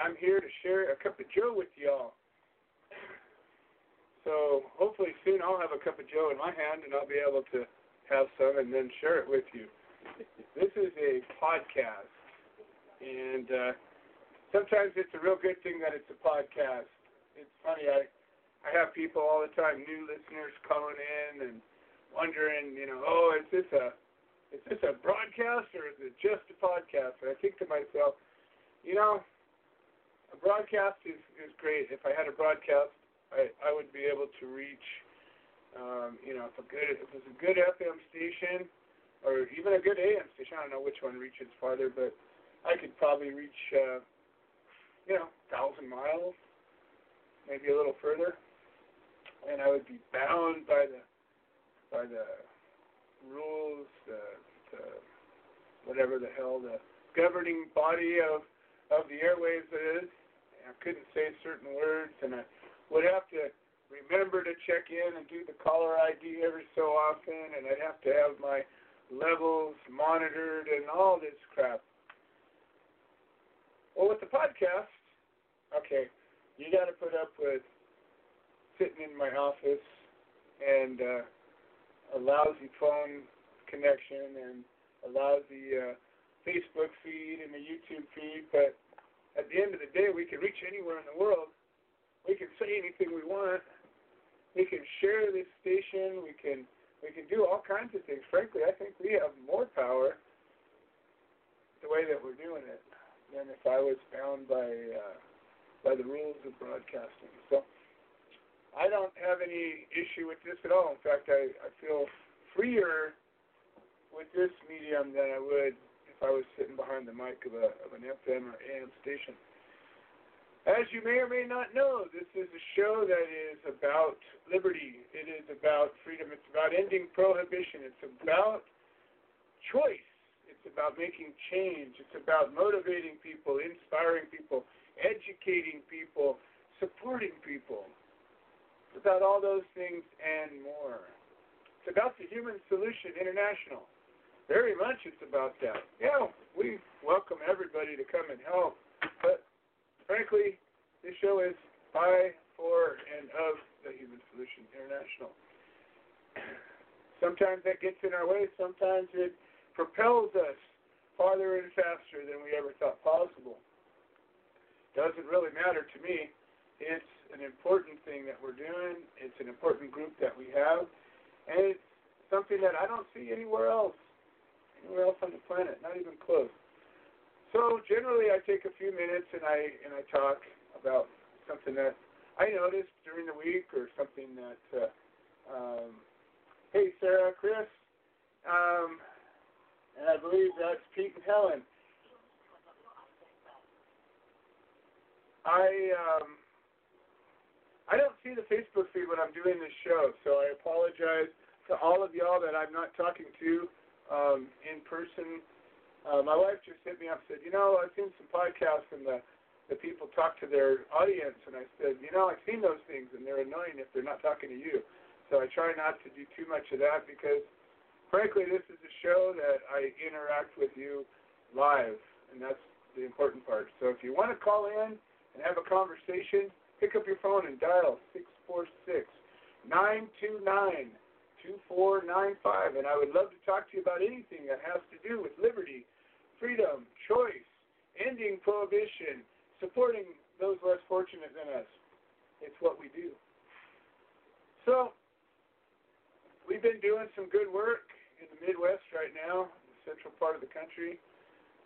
I'm here to share a cup of Joe with y'all. So hopefully soon I'll have a cup of Joe in my hand, and I'll be able to have some and then share it with you. This is a podcast, and uh, sometimes it's a real good thing that it's a podcast. It's funny, I I have people all the time, new listeners calling in and wondering, you know, oh, is this a is this a broadcast or is it just a podcast? And I think to myself, you know, a broadcast is is great. If I had a broadcast, I I would be able to reach, um, you know, if a good if it's a good FM station or even a good AM station. I don't know which one reaches farther, but I could probably reach, uh, you know, thousand miles, maybe a little further and I would be bound by the by the rules, the, the whatever the hell the governing body of of the airwaves is. I couldn't say certain words, and I would have to remember to check in and do the caller ID every so often, and I'd have to have my levels monitored and all this crap. Well, with the podcast, okay, you got to put up with sitting in my office and uh, a lousy phone connection and a lousy uh, Facebook feed and a YouTube feed, but at the end of the day, we can reach anywhere in the world. We can say anything we want. We can share this station. We can we can do all kinds of things. Frankly, I think we have more power the way that we're doing it than if I was bound by uh, by the rules of broadcasting. So. I don't have any issue with this at all. In fact, I, I feel freer with this medium than I would I was sitting behind the mic of, a, of an FM or AM station. As you may or may not know, this is a show that is about liberty. It is about freedom. It's about ending prohibition. It's about choice. It's about making change. It's about motivating people, inspiring people, educating people, supporting people. It's about all those things and more. It's about the Human Solution International. Very much it's about that. Yeah, we welcome everybody to come and help, but frankly, this show is by, for, and of the Human Solution International. Sometimes that gets in our way, sometimes it propels us farther and faster than we ever thought possible. Doesn't really matter to me. It's an important thing that we're doing. It's an important group that we have, and it's something that I don't see anywhere else, anywhere else on the planet, not even close. So generally, I take a few minutes and I and I talk about something that I noticed during the week or something that. Uh, um, hey, Sarah, Chris, um, and I believe that's Pete and Helen. I um, I don't see the Facebook feed when I'm doing this show, so I apologize to all of y'all that I'm not talking to um, in person. Uh, my wife just hit me up and said, you know, I've seen some podcasts and the the people talk to their audience, and I said, you know, I've seen those things, and they're annoying if they're not talking to you. So I try not to do too much of that because, frankly, this is a show that I interact with you live, and that's the important part. So if you want to call in and have a conversation, pick up your phone and dial 646 929 2495. And I would love to talk to you about anything that has to do with liberty, freedom, choice, ending prohibition, supporting those less fortunate than us. It's what we do. So, we've been doing some good work in the Midwest right now, the central part of the country.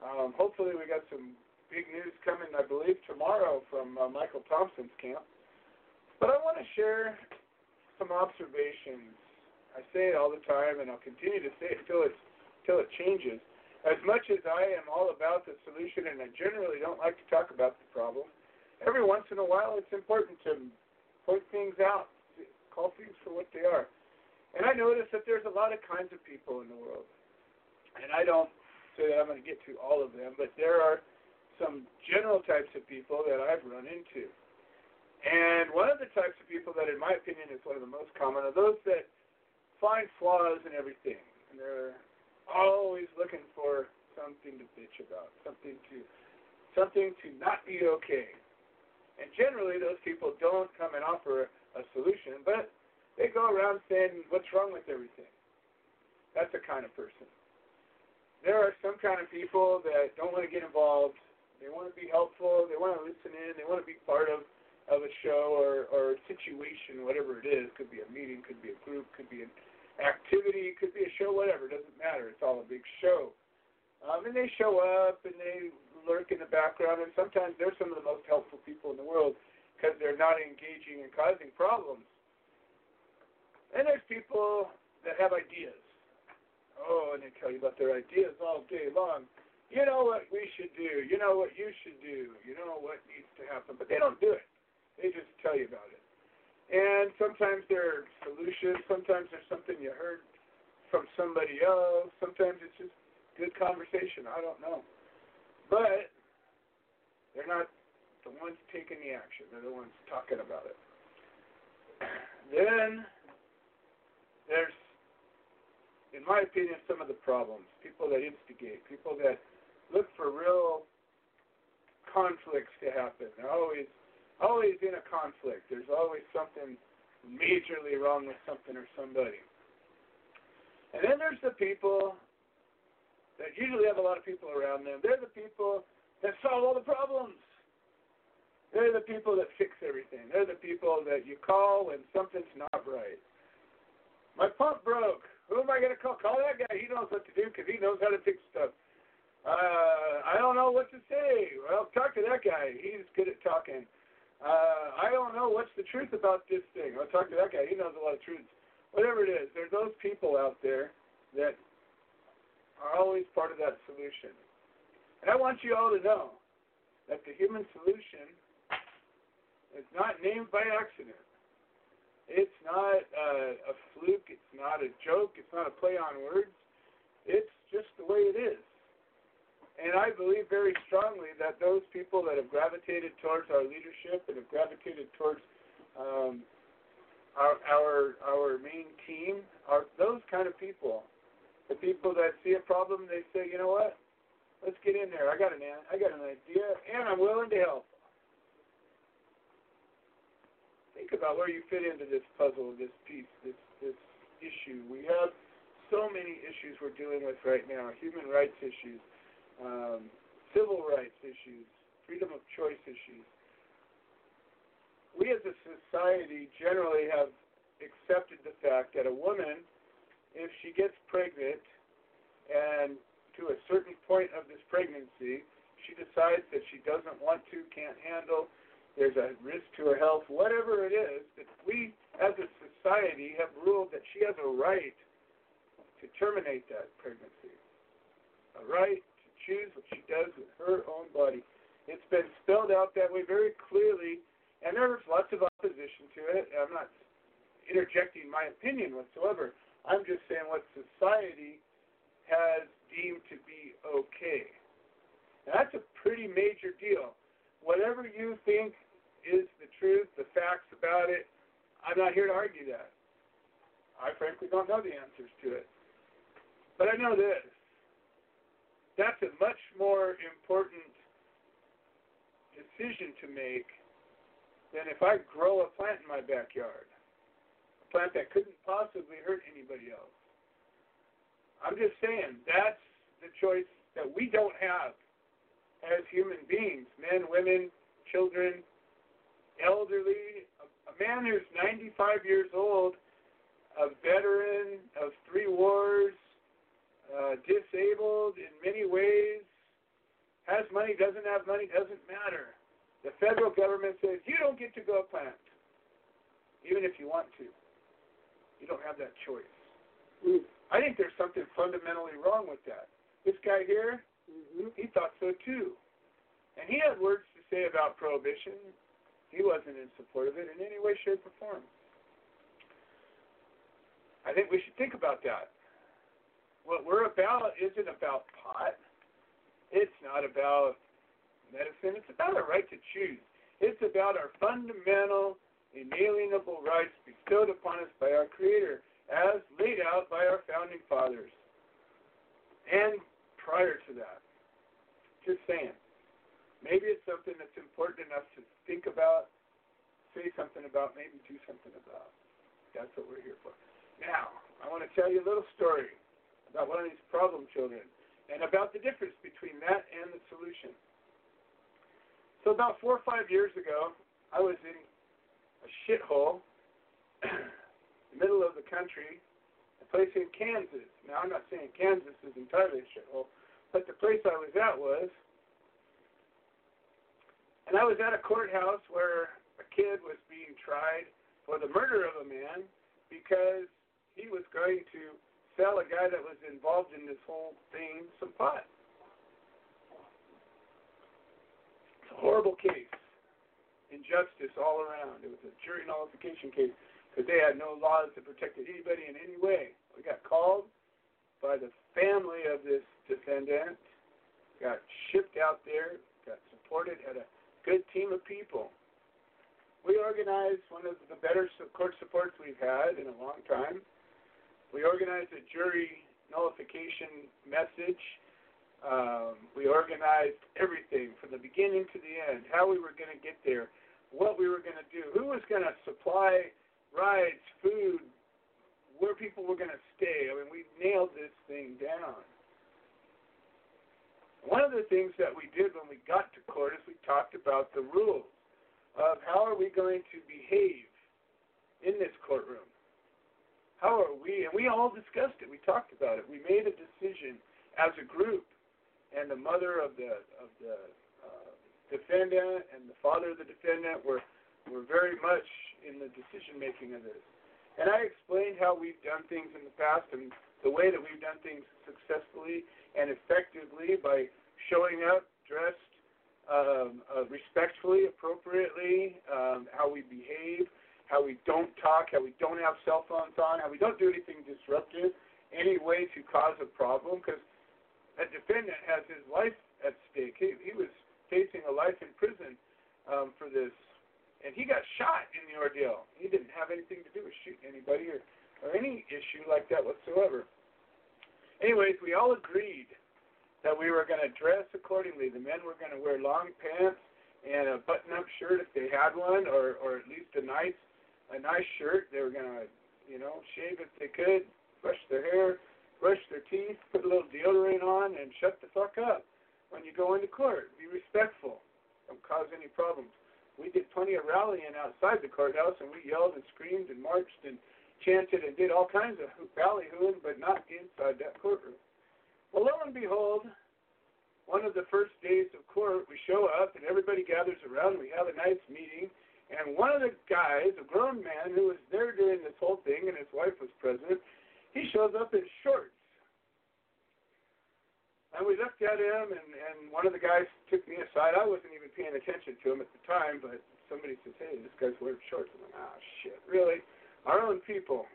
Um, hopefully, we got some big news coming, I believe, tomorrow from uh, Michael Thompson's camp. But I want to share some observations. I say it all the time, and I'll continue to say it until it's until it changes. As much as I am all about the solution, and I generally don't like to talk about the problem, every once in a while it's important to point things out, call things for what they are. And I notice that there's a lot of kinds of people in the world. And I don't say that I'm going to get to all of them, but there are some general types of people that I've run into. And one of the types of people that, in my opinion, is one of the most common are those that find flaws in everything. And they're always looking for something to bitch about, something to something to not be okay. And generally, those people don't come and offer a, solution, but they go around saying, "What's wrong with everything?" That's the kind of person. There are some kind of people that don't want to get involved. They want to be helpful. They want to listen in. They want to be part of of a show or or a situation, whatever it is. Could be a meeting. Could be a group. Could be an activity. Could be a show. Whatever. It doesn't matter. It's all a big show. Um, and they show up and they lurk in the background, and sometimes they're some of the most helpful people in the world because they're not engaging and causing problems. And there's people that have ideas. Oh, and they tell you about their ideas all day long. You know what we should do. You know what you should do. You know what needs to happen. But they don't do it. They just tell you about it. And sometimes there are solutions. Sometimes there's something you heard from somebody else. Sometimes it's just good conversation. I don't know. But they're not the ones taking the action. They're the ones talking about it. Then there's, in my opinion, some of the problems. People that instigate, people that look for real conflicts to happen. They're always, always in a conflict. There's always something majorly wrong with something or somebody. And then there's the people that usually have a lot of people around them. They're the people that solve all the problems. They're the people that fix everything. They're the people that you call when something's not right. My pump broke. Who am I going to call? Call that guy. He knows what to do because he knows how to fix stuff. Uh, I don't know what to say. Well, talk to that guy. He's good at talking. Uh, I don't know what's the truth about this thing. I'll talk to that guy. He knows a lot of truths. Whatever it is, there's those people out there that are always part of that solution. And I want you all to know that the human solution is not named by accident. It's not uh, a fluke. It's not a joke. It's not a play on words. It's just the way it is. And I believe very strongly that those people that have gravitated towards our leadership and have gravitated towards um, our, our our main team are those kind of people the people that see a problem, they say, you know what? Let's get in there. I got an I got an idea, and I'm willing to help. Think about where you fit into this puzzle, this piece, this this issue. We have so many issues we're dealing with right now: human rights issues, um, civil rights issues, freedom of choice issues. We as a society generally have accepted the fact that a woman if she gets pregnant and to a certain point of this pregnancy, she decides that she doesn't want to, can't handle, there's a risk to her health, whatever it is, that we as a society have ruled that she has a right to terminate that pregnancy. A right choose what she does with her own body. It's been spelled out that way very clearly, and there's lots of opposition to it. I'm not interjecting my opinion whatsoever. I'm just saying what society has deemed to be okay. Now, that's a pretty major deal. Whatever you think is the truth, the facts about it, I'm not here to argue that. I frankly don't know the answers to it. But I know this. That's a much more important decision to make than if I grow a plant in my backyard a plant that couldn't possibly hurt anybody else. I'm just saying that's the choice that we don't have as human beings men, women, children, elderly. A, a man who's 95 years old, a veteran of three wars, uh, disabled in many ways, has money, doesn't have money, doesn't matter. The federal government says you don't get to go plant, even if you want to. You don't have that choice. Mm. I think there's something fundamentally wrong with that. This guy here, mm-hmm. he thought so too. And he had words to say about prohibition. He wasn't in support of it in any way, shape, or form. I think we should think about that. What we're about isn't about pot. It's not about medicine. It's about our right to choose. It's about our fundamental, inalienable rights bestowed upon us by our Creator, as laid out by our founding fathers. And prior to that, just saying, maybe it's something that's important enough to think about, say something about, maybe do something about. That's what we're here for. Now, I want to tell you a little story about one of these problem children and about the difference between that and the solution. So about four or five years ago, I was in a shithole, the middle of the country, a place in Kansas. Now I'm not saying Kansas is entirely a shithole, but the place I was at was, and I was at a courthouse where a kid was being tried for the murder of a man because he was going to sell a guy that was involved in this whole thing some pot. It's a horrible case. Injustice all around. It was a jury nullification case because they had no laws that protected anybody in any way. We got called by the family of this defendant, got shipped out there, got supported, had a good team of people. We organized one of the better court supports we've had in a long time. We organized a jury nullification message. Um, we organized everything from the beginning to the end, how we were going to get there, what we were going to do, who was going to supply rides, food, where people were going to stay. I mean, we nailed this thing down. One of the things that we did when we got to court is we talked about the rules of how are we going to behave in this courtroom how are we? And we all discussed it. We talked about it. We made a decision as a group, and the mother of the of the uh, defendant and the father of the defendant were were very much in the decision making of this. And I explained how we've done things in the past and the way that we've done things successfully and effectively by showing up dressed um, uh, respectfully, appropriately, um, how we behave, how we don't talk, how we don't have cell phones on, how we don't do anything disruptive, any way to cause a problem, because a defendant has his life at stake. He, he was facing a life in prison um, for this, and he got shot in the ordeal. He didn't have anything to do with shooting anybody or, or any issue like that whatsoever. Anyways, we all agreed that we were going to dress accordingly. The men were going to wear long pants and a button-up shirt if they had one, or or at least a nice a nice shirt. They were gonna, you know, shave if they could, brush their hair, brush their teeth, put a little deodorant on, and shut the fuck up when you go into court. Be respectful. Don't cause any problems. We did plenty of rallying outside the courthouse, and we yelled and screamed and marched and chanted and did all kinds of ballyhooing, but not inside that courtroom. Well, lo and behold, one of the first days of court, we show up and everybody gathers around. We have a nice meeting and one of the guys, a grown man who was there during this whole thing, and his wife was present, he shows up in shorts. And we looked at him, and, and one of the guys took me aside. I wasn't even paying attention to him at the time, but somebody says, hey, this guy's wearing shorts. I'm like, ah, shit, really? Our own people.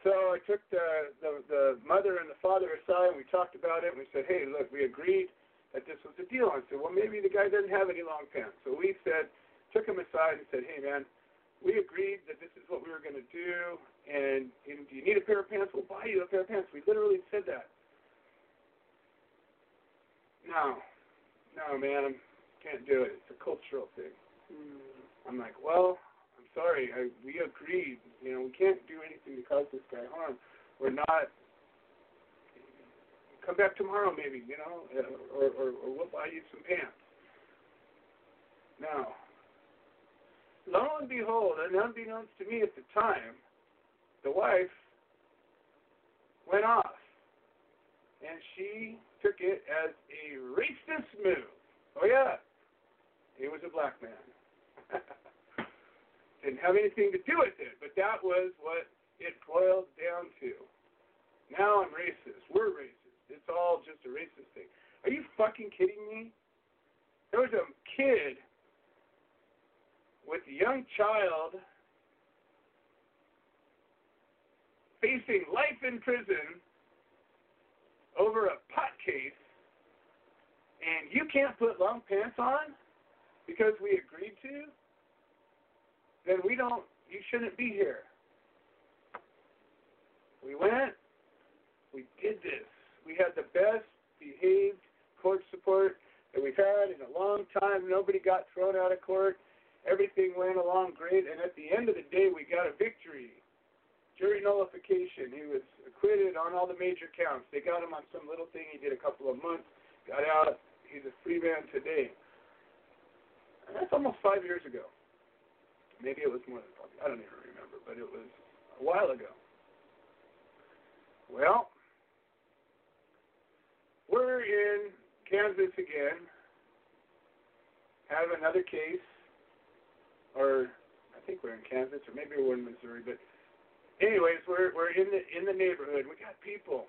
So I took the, the, the mother and the father aside, and we talked about it, and we said, hey, look, we agreed that this was a deal. I said, well, maybe the guy doesn't have any long pants. So we said, took him aside and said, "Hey, man, we agreed that this is what we were going to do, and, and do you need a pair of pants? We'll buy you a pair of pants." We literally said that. No, no, man, can't do it. It's a cultural thing. Mm. I'm like, well, I'm sorry. I, we agreed. You know, we can't do anything to cause this guy harm. We're not. Come back tomorrow, maybe. You know, or or, or we'll buy you some pants. No, lo and behold, and unbeknownst to me at the time, the wife went off. And she took it as a racist move. Oh, yeah. He was a black man. Didn't have anything to do with it, but that was what it boiled down to. Now I'm racist. We're racist. It's all just a racist thing. Are you fucking kidding me? There was a kid with a young child facing life in prison over a pot case, and you can't put long pants on? because we agreed to, then we don't. You shouldn't be here. We went. We did this. We had the best behaved court support that we've had in a long time. Nobody got thrown out of court. Everything went along great, and at the end of the day, we got a victory. Jury nullification. He was acquitted on all the major counts. They got him on some little thing. He did a couple of months, got out. He's a free man today. And that's almost five years ago. Maybe it was more than five. I don't even remember, but it was a while ago. Well, we're in Kansas again. Have another case, or I think we're in Kansas, or maybe we're in Missouri. But anyways, we're we're in the in the neighborhood. We got people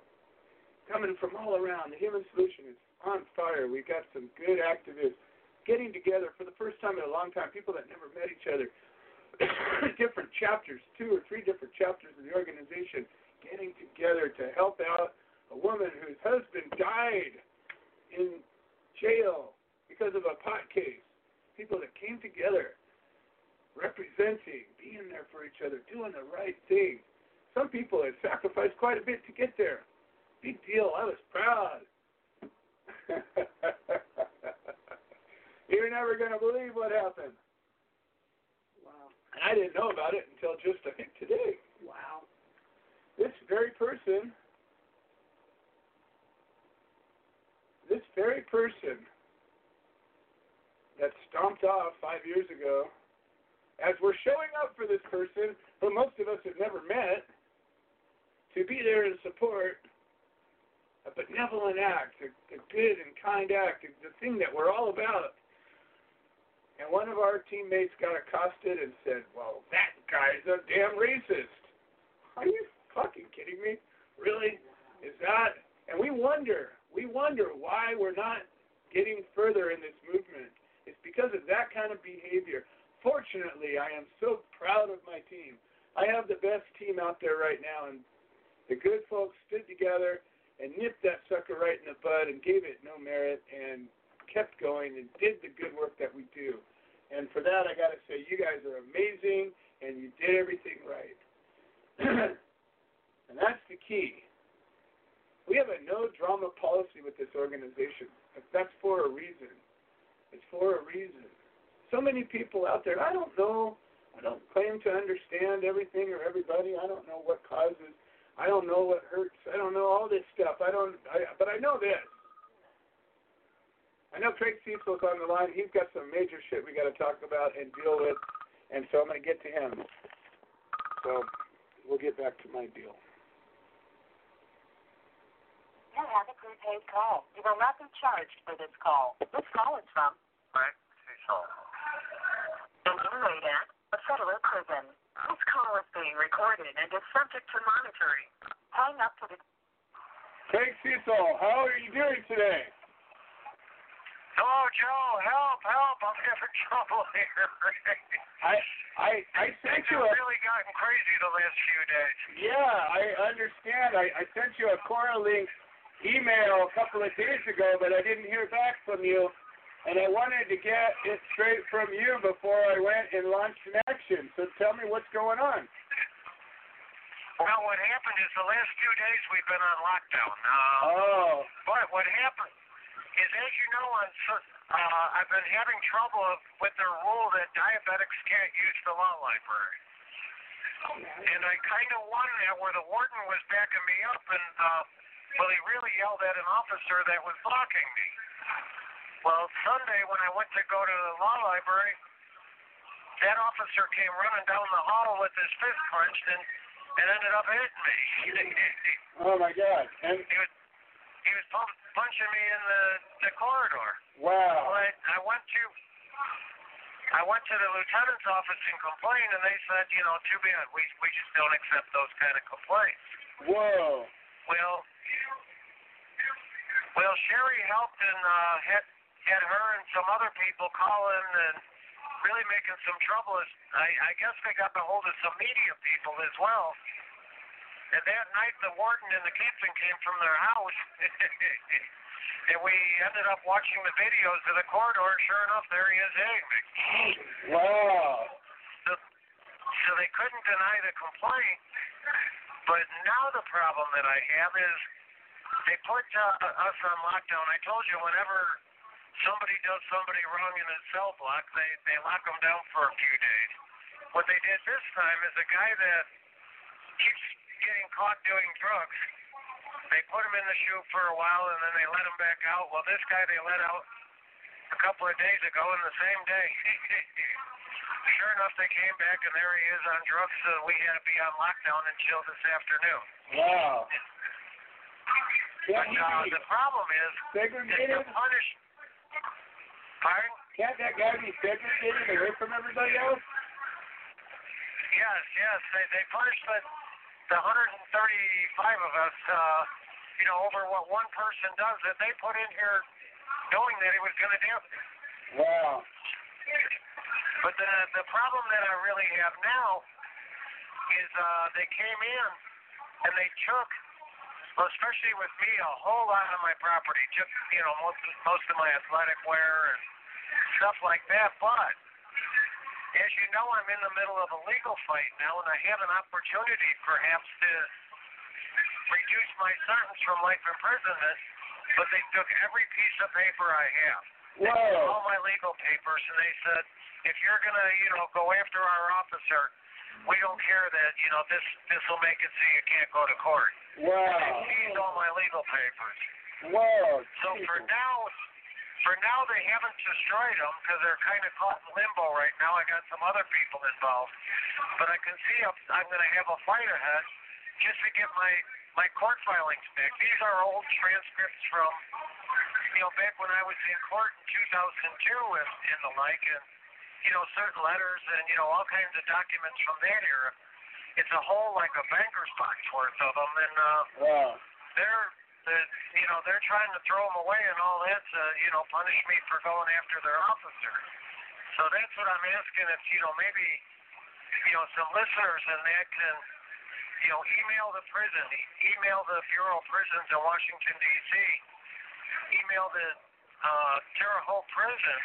coming from all around. The Human Solution is on fire. We've got some good activists getting together for the first time in a long time. People that never met each other. different chapters, two or three different chapters of the organization, getting together to help out a woman whose husband died in jail because of a pot case. People that came together, representing, being there for each other, doing the right thing. Some people had sacrificed quite a bit to get there. Big deal. I was proud. You're never going to believe what happened. Wow. And I didn't know about it until just, I think, today. Wow. This very person, this very person that stomped off five years ago, as we're showing up for this person, who most of us have never met, to be there and support a benevolent act, a, a good and kind act, the thing that we're all about. And one of our teammates got accosted and said, Well, that guy's a damn racist. Are you fucking kidding me? Really? Is that? And we wonder, we wonder why we're not getting further in this movement. It's because of that kind of behavior. Fortunately, I am so proud of my team. I have the best team out there right now, and the good folks stood together and nipped that sucker right in the bud and gave it no merit and kept going and did the good work that we do. And for that, I got to say, you guys are amazing, and you did everything right. and that's the key. We have a no drama policy with this organization. That's for a reason. It's for a reason so many people out there. I don't know. I don't claim to understand everything or everybody. I don't know what causes. I don't know what hurts. I don't know all this stuff. I don't. I, but I know this. I know Craig Cecil's on the line. He's got some major shit we got to talk about and deal with, and so I'm going to get to him. So we'll get back to my deal. You have a prepaid call. You will not be charged for this call. This call is from Craig Cecil. An inmate at a federal prison. This call is being recorded and is subject to monitoring. Hang up to the Craig Cecil, how are you doing today? Hello, Joe. Help, help. I'm having trouble here. I I I sent Things you have a really gotten crazy the last few days. yeah. I understand. I I sent you a CorrLinks email a couple of days ago, but I didn't hear back from you, and I wanted to get it straight from you before I went and launched an action. So tell me what's going on. Well, what happened is the last two days we've been on lockdown. Uh, Oh, but what happened is, as you know, on uh, I've been having trouble with the rule that diabetics can't use the law library. And I kind of won that where the warden was backing me up, and uh, well, he really yelled at an officer that was blocking me. Well, Sunday when I went to go to the law library, that officer came running down the hall with his fist clenched and, and ended up hitting me. oh my God! And he was he was punching me in the the corridor. wow. Well, I, I went to I went to the lieutenant's office and complained, and they said, you know, too bad. We we just don't accept those kind of complaints. Whoa. Well, well, Sherry helped and uh, had had her and some other people calling and really making some trouble. I, I guess they got a hold of some media people as well. And that night, the warden and the captain came from their house. And we ended up watching the videos of the corridor. Sure enough, there he is hitting me. Wow. So, so they couldn't deny the complaint. But now the problem that I have is they put uh, us on lockdown. I told you whenever somebody does somebody wrong in a cell block, they they lock them down for a few days. What they did this time is a guy that keeps getting caught doing drugs. They put him in the chute for a while and then they let him back out. Well, this guy they let out a couple of days ago and the same day. sure enough, they came back and there he is on drugs. So we had to be on lockdown until this afternoon. Wow. But uh, the problem is segregated? the punish. Pardon? Can't that guy be segregated away from everybody else? Yes, yes. They they punished the the 135 of us. Uh, you know, over what one person does that they put in here, knowing that he was going to do. Wow. But the the problem that I really have now is uh, they came in and they took, well, especially with me, a whole lot of my property. Took you know most of, most of my athletic wear and stuff like that. But as you know, I'm in the middle of a legal fight now, and I have an opportunity perhaps to reduce my sentence from life imprisonment. But they took every piece of paper I have all Whoa. my legal papers, and they said, if you're gonna, you know, go after our officer, we don't care that, you know, this this will make it so you can't go to court. Wow. Seized all my legal papers. Whoa. So for now, for now they haven't destroyed them because they're kind of caught in limbo right now. I got some other people involved, but I can see I'm, I'm gonna have a fight ahead just to get my my court filings back. These are old transcripts from, you know, back when I was in court in 2002 and, and the like, and you know, certain letters and you know all kinds of documents from that era. It's a whole like a banker's box worth of them, and uh, Wow. they're the you know they're trying to throw them away and all that to you know punish me for going after their officer. So that's what I'm asking if you know maybe you know some listeners and that can you know email the prison, e- email the Bureau of Prisons in Washington D.C., email the uh, Terre Haute prison,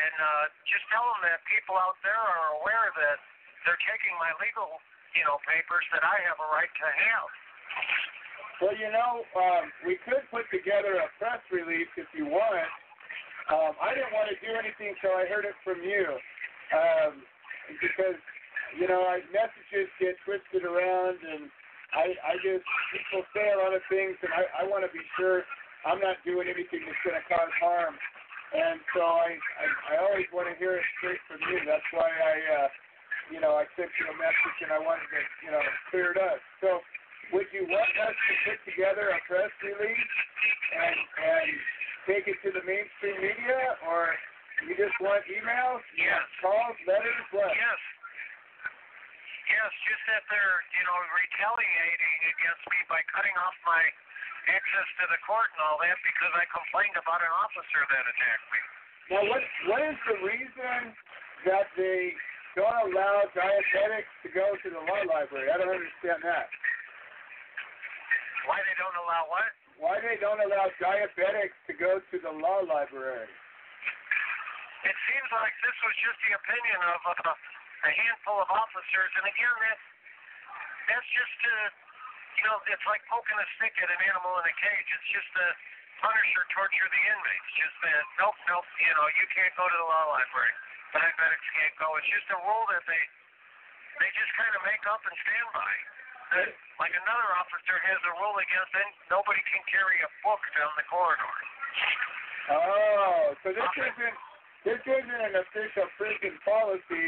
and uh, just tell them that people out there are aware that they're taking my legal you know papers that I have a right to have. Well, you know, um, we could put together a press release if you want. Um, I didn't want to do anything till I heard it from you, um, because you know, I, messages get twisted around, and I, I just people say a lot of things, and I, I want to be sure I'm not doing anything that's going to cause harm. And so I, I, I always want to hear it straight from you. That's why I, uh, you know, I sent you a message, and I wanted to, you know, clear it up. So would you want us to put together a press release and and take it to the mainstream media, or you just want emails, Yes. calls, letters, what? Yes. Yes, just that they're, you know, retaliating against me by cutting off my access to the court and all that because I complained about an officer that attacked me. Now, what what is the reason that they don't allow diabetics to go to the law library? I don't understand that. Why they don't allow what? Why they don't allow diabetics to go to the law library? It seems like this was just the opinion of uh, a handful of officers, and again, that's that's just to, you know, it's like poking a stick at an animal in a cage. It's just to punish or torture the inmates. Just that, nope, nope, you know, you can't go to the law library. Diabetics can't go. It's just a rule that they they just kind of make up and stand by. That, like another officer has a rule against it, nobody can carry a book down the corridor. Oh, so this isn't this isn't an official prison policy.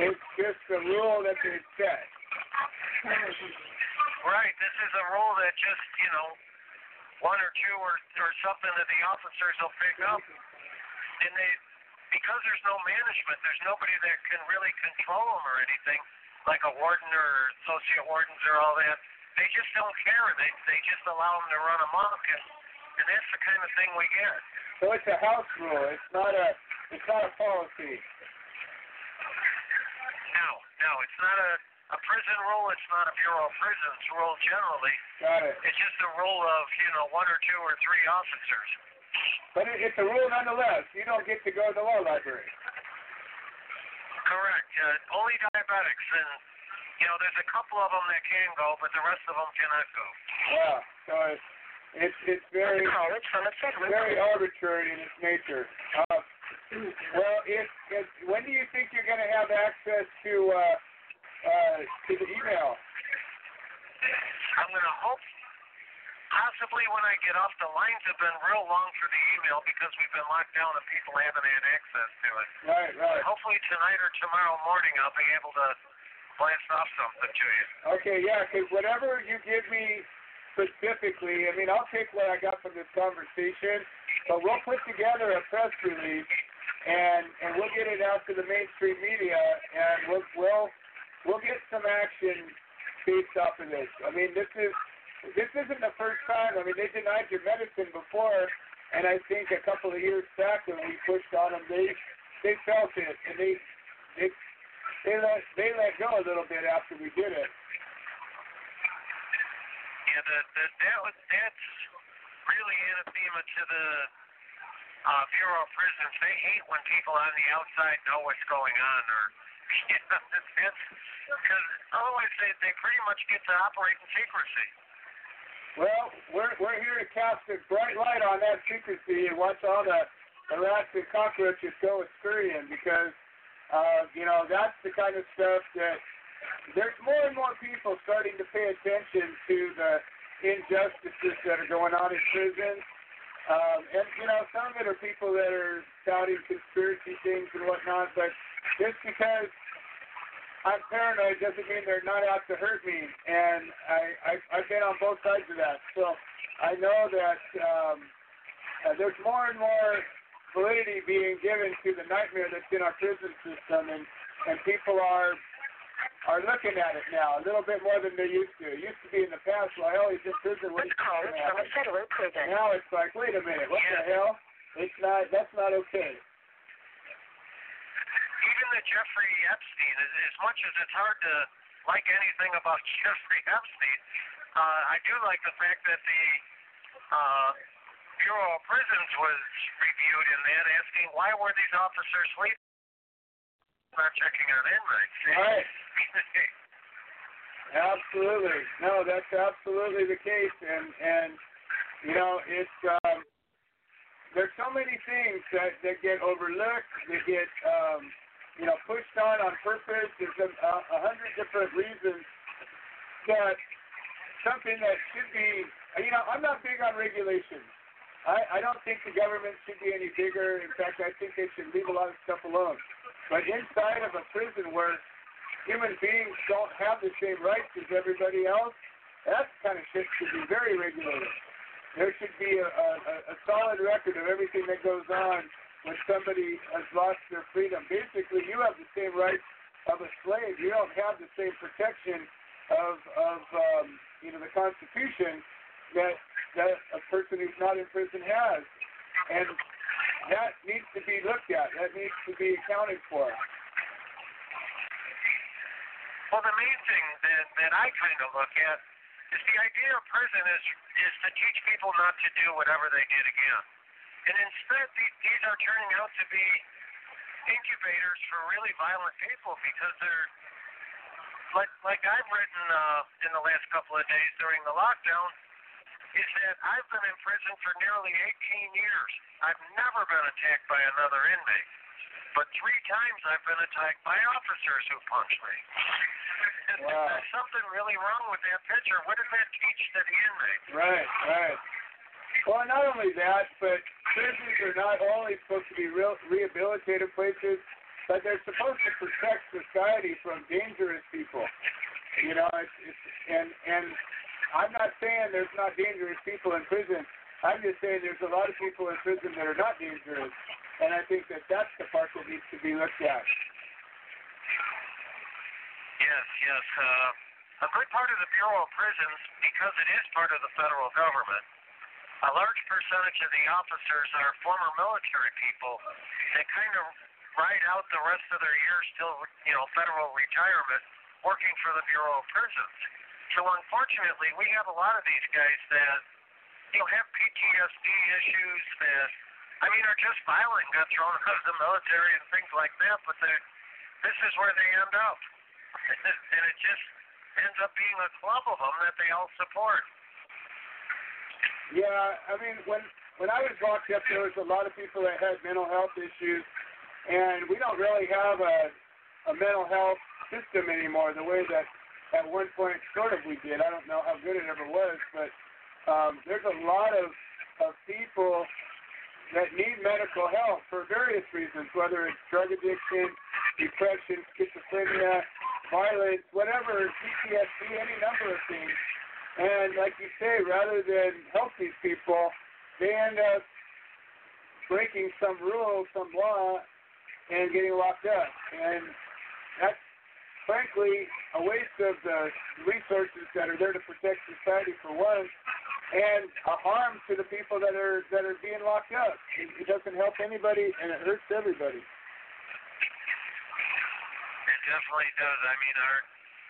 It's just a rule that they set. Right. This is a rule that just, you know, one or two or or something that the officers will pick up, and they because there's no management, there's nobody that can really control them or anything, like a warden or associate wardens or all that. They just don't care. They they just allow them to run amok, and and that's the kind of thing we get. So it's a house rule. It's not a it's not a policy. No, no, it's not a a prison rule. It's not a Bureau of Prisons rule generally. Got it. It's just a rule of, you know, one or two or three officers. But it, it's a rule nonetheless. You don't get to go to the law library. Correct. Uh, only diabetics, and you know, there's a couple of them that can go, but the rest of them cannot go. Yeah. So it's it's, it's very Call is from very arbitrary in its nature. Uh, well, if, if when do you think you're going to have access to uh, uh, to the email? I'm going to hope, possibly when I get off, the lines have been real long for the email because we've been locked down and people haven't had access to it. Right, right. Hopefully tonight or tomorrow morning I'll be able to blast off something to you. Okay, yeah, 'cause whatever you give me specifically, I mean, I'll take what I got from this conversation, but we'll put together a press release and and we'll get it out to the mainstream media, and we'll we'll we'll get some action based off of this. I mean, this is this isn't the first time. I mean, they denied your medicine before, and I think a couple of years back when we pushed on them, they they felt it and they they they let they let go a little bit after we did it. Yeah, the, the, that was that's really anathema to the uh, Bureau of Prisons. They hate when people on the outside know what's going on, or you know, because otherwise they they pretty much get to operate in secrecy. Well, we're we're here to cast a bright light on that secrecy and watch all the, the rats and cockroaches go scurrying because uh, you know that's the kind of stuff that there's more and more people starting to pay attention to the injustices that are going on in prisons. Um, and you know, some of it are people that are touting conspiracy things and whatnot, but just because I'm paranoid doesn't mean they're not out to hurt me, and I, I I've been on both sides of that. So I know that um, uh, there's more and more validity being given to the nightmare that's in our prison system, and and people are are looking at it now a little bit more than they used to. It used to be in the past, well, hell, he's in prison. What call is from a federal prison. Now it's like, wait a minute, what the hell? It's not. That's not okay. The Jeffrey Epstein, as, as much as it's hard to like anything about Jeffrey Epstein, uh, I do like the fact that the uh, Bureau of Prisons was reviewed in that, asking why were these officers sleeping, not checking on inmates. Right. Absolutely. No, that's absolutely the case, and and you know it's um, there's so many things that that get overlooked. They get um, you know pushed on on purpose. There's a, a, hundred different reasons that something that should be. You know, I'm not big on regulations. I, I don't think the government should be any bigger. In fact, I think they should leave a lot of stuff alone. But inside of a prison where human beings don't have the same rights as everybody else, that kind of shit should be very regulated. There should be a, a, a solid record of everything that goes on when somebody has lost their freedom. Basically, you have the same rights of a slave. You don't have the same protection of, of um, you know, the Constitution that that a person who's not in prison has, and that needs to be looked at. That needs to be accounted for. Well, the main thing that that I kind of look at is the idea of prison is is to teach people not to do whatever they did again, and instead these, are turning out to be incubators for really violent people because they're like like I've written uh, in the last couple of days during the lockdown is that I've been in prison for nearly 18 years. I've never been attacked by another inmate. But three times I've been attacked by officers who punched me. Wow. There's something really wrong with that picture. What does that teach to the inmate? Right, right. Well, not only that, but prisons are not only supposed to be real, rehabilitative places, but they're supposed to protect society from dangerous people. You know, it's, it's and and I'm not saying there's not dangerous people in prison. I'm just saying there's a lot of people in prison that are not dangerous, and I think that that's the part that needs to be looked at. Yes, yes. Uh, a good part of the Bureau of Prisons, because it is part of the federal government, a large percentage of the officers are former military people that kind of ride out the rest of their years till, you know, federal retirement working for the Bureau of Prisons. So unfortunately, we have a lot of these guys that you know have PTSD issues that I mean are just violent, got thrown out of the military and things like that. But this is where they end up, and it just ends up being a club of them that they all support. Yeah, I mean, when when I was locked up, there was a lot of people that had mental health issues, and we don't really have a a mental health system anymore the way that at one point sort of we did. I don't know how good it ever was, but um, there's a lot of of people that need medical help for various reasons, whether it's drug addiction, depression, schizophrenia, violence, whatever, PTSD, any number of things. And like you say, rather than help these people, they end up breaking some rule, some law, and getting locked up. And that's frankly a waste of the resources that are there to protect society for one, and a harm to the people that are that are being locked up. It, it doesn't help anybody, and it hurts everybody. It definitely does. I mean, our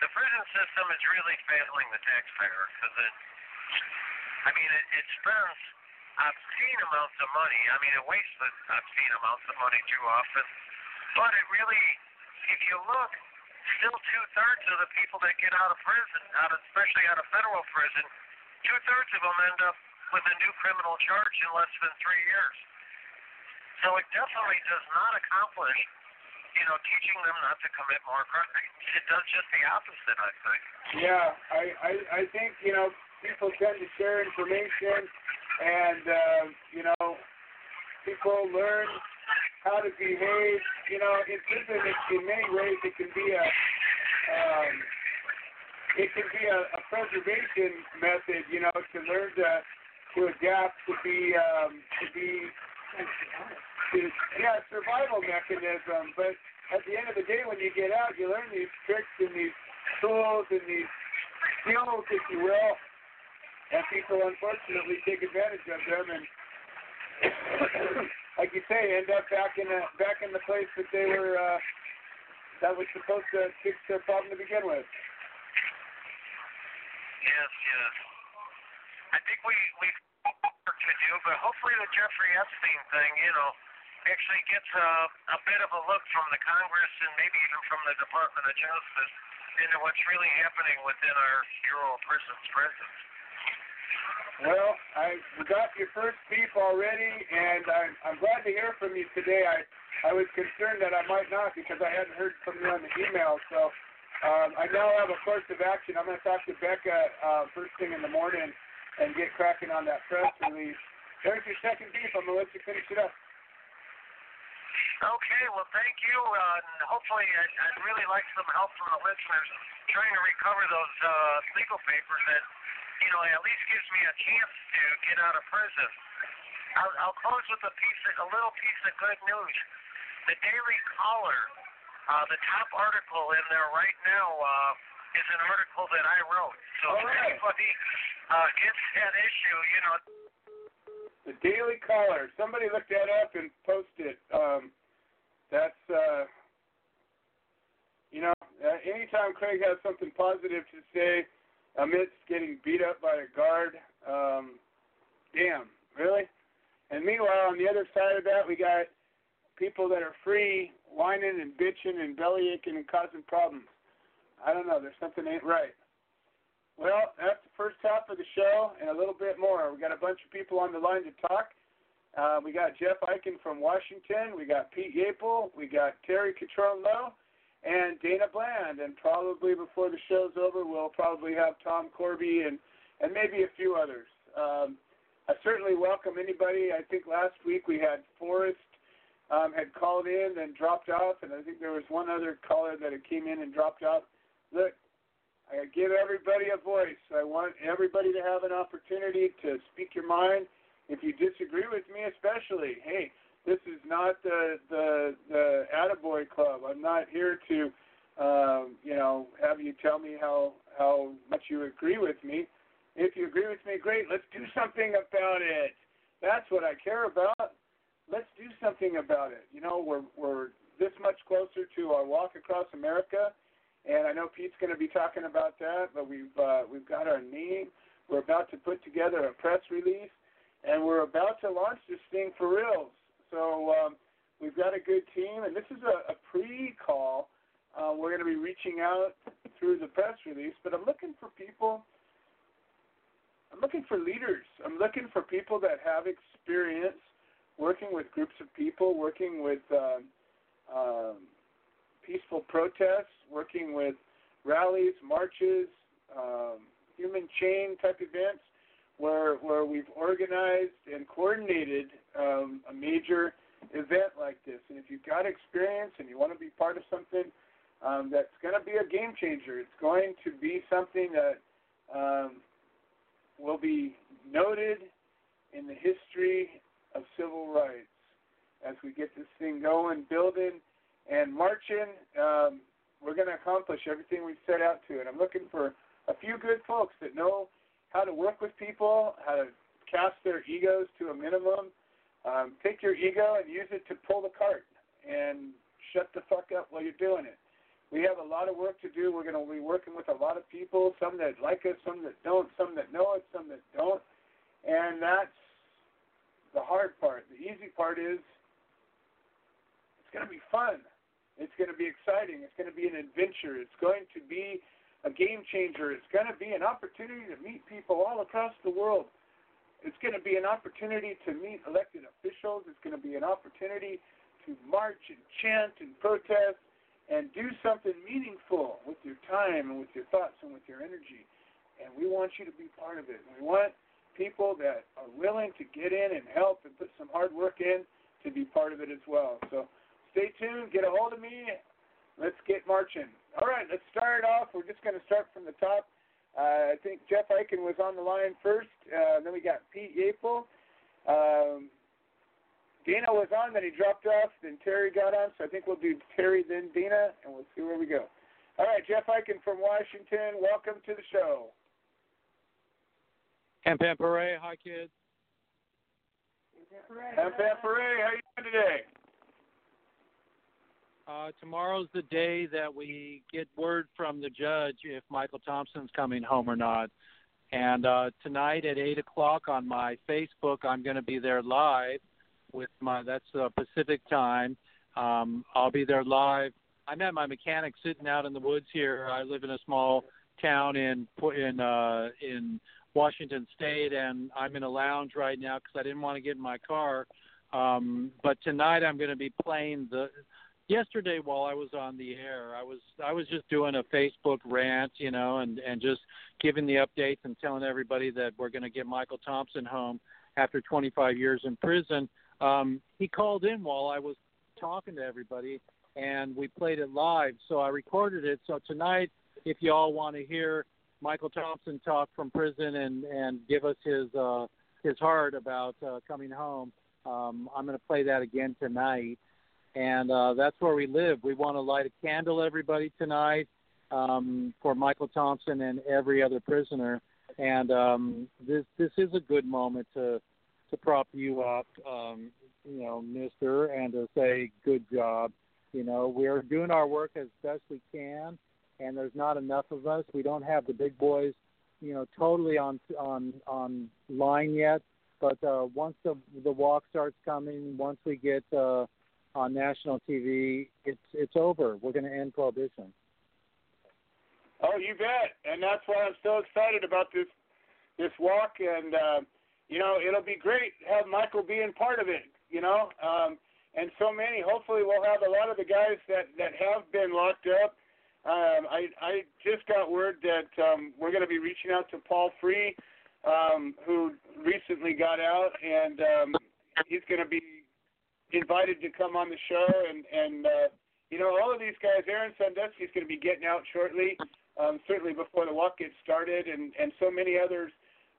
the prison system is really failing the taxpayer because it. I mean, it, it spends obscene amounts of money. I mean, it wastes obscene amounts of money too often. But it really, if you look, still two thirds of the people that get out of prison, out of, especially out of federal prison, two thirds of them end up with a new criminal charge in less than three years. So it definitely does not accomplish, you know, teaching them not to commit more crimes. It does just the opposite, I think. Yeah, I I, I think you know people tend to share information, and uh, you know people learn how to behave. You know, in prison, it, in many ways, it can be a um, it can be a, a preservation method. You know, to learn to to adapt, to be um, to be to, yeah, survival mechanism. But at the end of the day, when you get out, you learn these tricks and these tools and these skills, if you will, and people unfortunately take advantage of them and. like you say, end up back in the back in the place that they were uh, that was supposed to fix their problem to begin with. Yes, yes. I think we we work to do, but hopefully the Jeffrey Epstein thing, you know, actually gets a a bit of a look from the Congress and maybe even from the Department of Justice into what's really happening within our Bureau of Prisons prisons. Well, I got your first beef already, and I'm I'm glad to hear from you today. I I was concerned that I might not because I hadn't heard from you on the email. So um, I now have a course of action. I'm going to talk to Becca uh, first thing in the morning and get cracking on that press release. There's your second beef. I'm going to let you finish it up. Okay, well, thank you, uh, and hopefully I'd, I'd really like some help from the listeners trying to recover those uh, legal papers that, you know, at least gives me a chance to get out of prison. I'll, I'll close with a piece, of, a little piece of good news. The Daily Caller, uh, the top article in there right now uh, is an article that I wrote. So All if right. anybody uh, gets that issue, you know, The Daily Caller. Somebody looked that up and posted. Um, that's, uh, you know, uh, anytime Craig has something positive to say amidst getting beat up by a guard, um, damn, really? And meanwhile, on the other side of that, we got people that are free, whining and bitching and belly aching and causing problems. I don't know. There's something ain't right. Well, that's the first half of the show and a little bit more. We got a bunch of people on the line to talk. Uh, we got Jeff Eichen from Washington. We got Pete Yapel. We got Terry Catron-Lowe and Dana Bland. And probably before the show's over, we'll probably have Tom Corby and, and maybe a few others. Um, I certainly welcome anybody. I think last week we had Forrest um, had called in and dropped off, and I think there was one other caller that had came in and dropped off. Look, I give everybody a voice. I want everybody to have an opportunity to speak your mind. If you disagree with me, especially, hey, this is not the the the Attaboy Club. I'm not here to, um, you know, have you tell me how how much you agree with me. If you agree with me, great. Let's do something about it. That's what I care about. Let's do something about it. You know, we're we're this much closer to our walk across America, and I know Pete's going to be talking about that. But we've uh, we've got our name. We're about to put together a press release, and we're about to launch this thing for reals. So um, we've got a good team, and this is a, a pre-call. Uh, we're going to be reaching out through the press release, but I'm looking for people. I'm looking for leaders. I'm looking for people that have experience working with groups of people, working with um, um, peaceful protests, working with rallies, marches, um, human chain type events, where where we've organized and coordinated um, a major event like this. And if you've got experience and you want to be part of something um, that's going to be a game changer, it's going to be something that um, will be noted in the history of civil rights as we get this thing going, building, and marching. Um, we're going to accomplish everything we set out to. And I'm looking for a few good folks that know how to work with people, how to cast their egos to a minimum. Um, take your ego and use it to pull the cart and shut the fuck up while you're doing it. We have a lot of work to do. We're going to be working with a lot of people, some that like us, some that don't, some that know us, some that don't. And that's the hard part. The easy part is it's going to be fun. It's going to be exciting. It's going to be an adventure. It's going to be a game changer. It's going to be an opportunity to meet people all across the world. It's going to be an opportunity to meet elected officials. It's going to be an opportunity to march and chant and protest and do something meaningful with your time and with your thoughts and with your energy. And we want you to be part of it. We want people that are willing to get in and help and put some hard work in to be part of it as well. So stay tuned, get a hold of me, let's get marching. All right, let's start off. We're just going to start from the top. Uh, I think Jeff Eichen was on the line first. Uh, then we got Pete Yapel. Um, Dana was on, then he dropped off. Then Terry got on. So I think we'll do Terry, then Dana, and we'll see where we go. All right, Jeff Eichen from Washington. Welcome to the show. Pam Pam Hooray. Hi, kids. Pam Pam Hooray. How you doing today? Uh, tomorrow's the day that we get word from the judge if Michael Thompson's coming home or not. And uh, tonight at eight o'clock on my Facebook, I'm going to be there live with my. That's uh, Pacific time. Um, I'll be there live. I'm at my mechanic sitting out in the woods here. I live in a small town in in uh, in Washington State, and I'm in a lounge right now because I didn't want to get in my car. Um, but tonight I'm going to be playing the yesterday while I was on the air, I was I was just doing a Facebook rant, you know, and and just giving the updates and telling everybody that we're going to get Michael Thompson home after 25 years in prison. Um, he called in while I was talking to everybody, and we played it live. So I recorded it. So tonight, if you all want to hear Michael Thompson talk from prison and and give us his uh, his heart about uh, coming home, um, I'm going to play that again tonight and uh, that's where we live. We want to light a candle, everybody, tonight um, for Michael Thompson and every other prisoner. And um, this this is a good moment to to prop you up, um, you know, Mister, and to say good job. You know, we're doing our work as best we can, and there's not enough of us. We don't have the big boys, you know, totally on on on line yet. But uh, once the the walk starts coming, once we get uh, on national TV, it's it's over. We're going to end prohibition. Oh, you bet, and that's why I'm so excited about this this walk, and uh, you know it'll be great have Michael being part of it. You know, um, and so many. Hopefully, we'll have a lot of the guys that that have been locked up. Um, I I just got word that um, we're going to be reaching out to Paul Free, um, who recently got out, and um, he's going to be invited to come on the show, and and uh, you know all of these guys. Aaron Sandusky is going to be getting out shortly, um, certainly before the walk gets started, and and so many others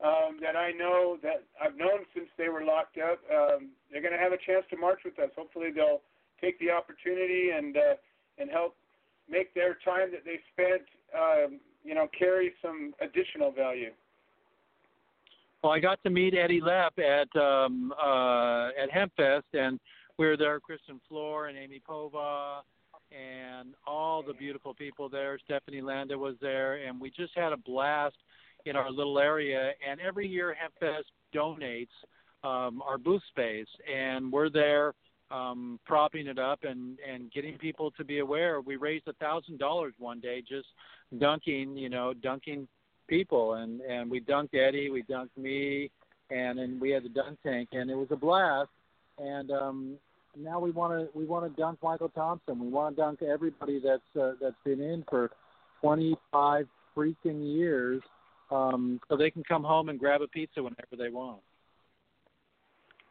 um, that I know that I've known since they were locked up. Um, they're going to have a chance to march with us. Hopefully, they'll take the opportunity and uh, and help make their time that they spent, um, you know, carry some additional value. Well, I got to meet Eddie Lepp at um, uh, at Hempfest, and we were there, Kristen Floor and Amy Pova and all the beautiful people there. Stephanie Landa was there, and we just had a blast in our little area. And every year, HempFest donates um, our booth space, and we're there um, propping it up and and getting people to be aware. We raised a thousand dollars one day just dunking, you know, dunking people, and and we dunked Eddie, we dunked me, and then we had the dunk tank, and it was a blast. And um, now we want to we want to dunk Michael Thompson. We want to dunk everybody that's uh, that's been in for 25 freaking years, um, so they can come home and grab a pizza whenever they want.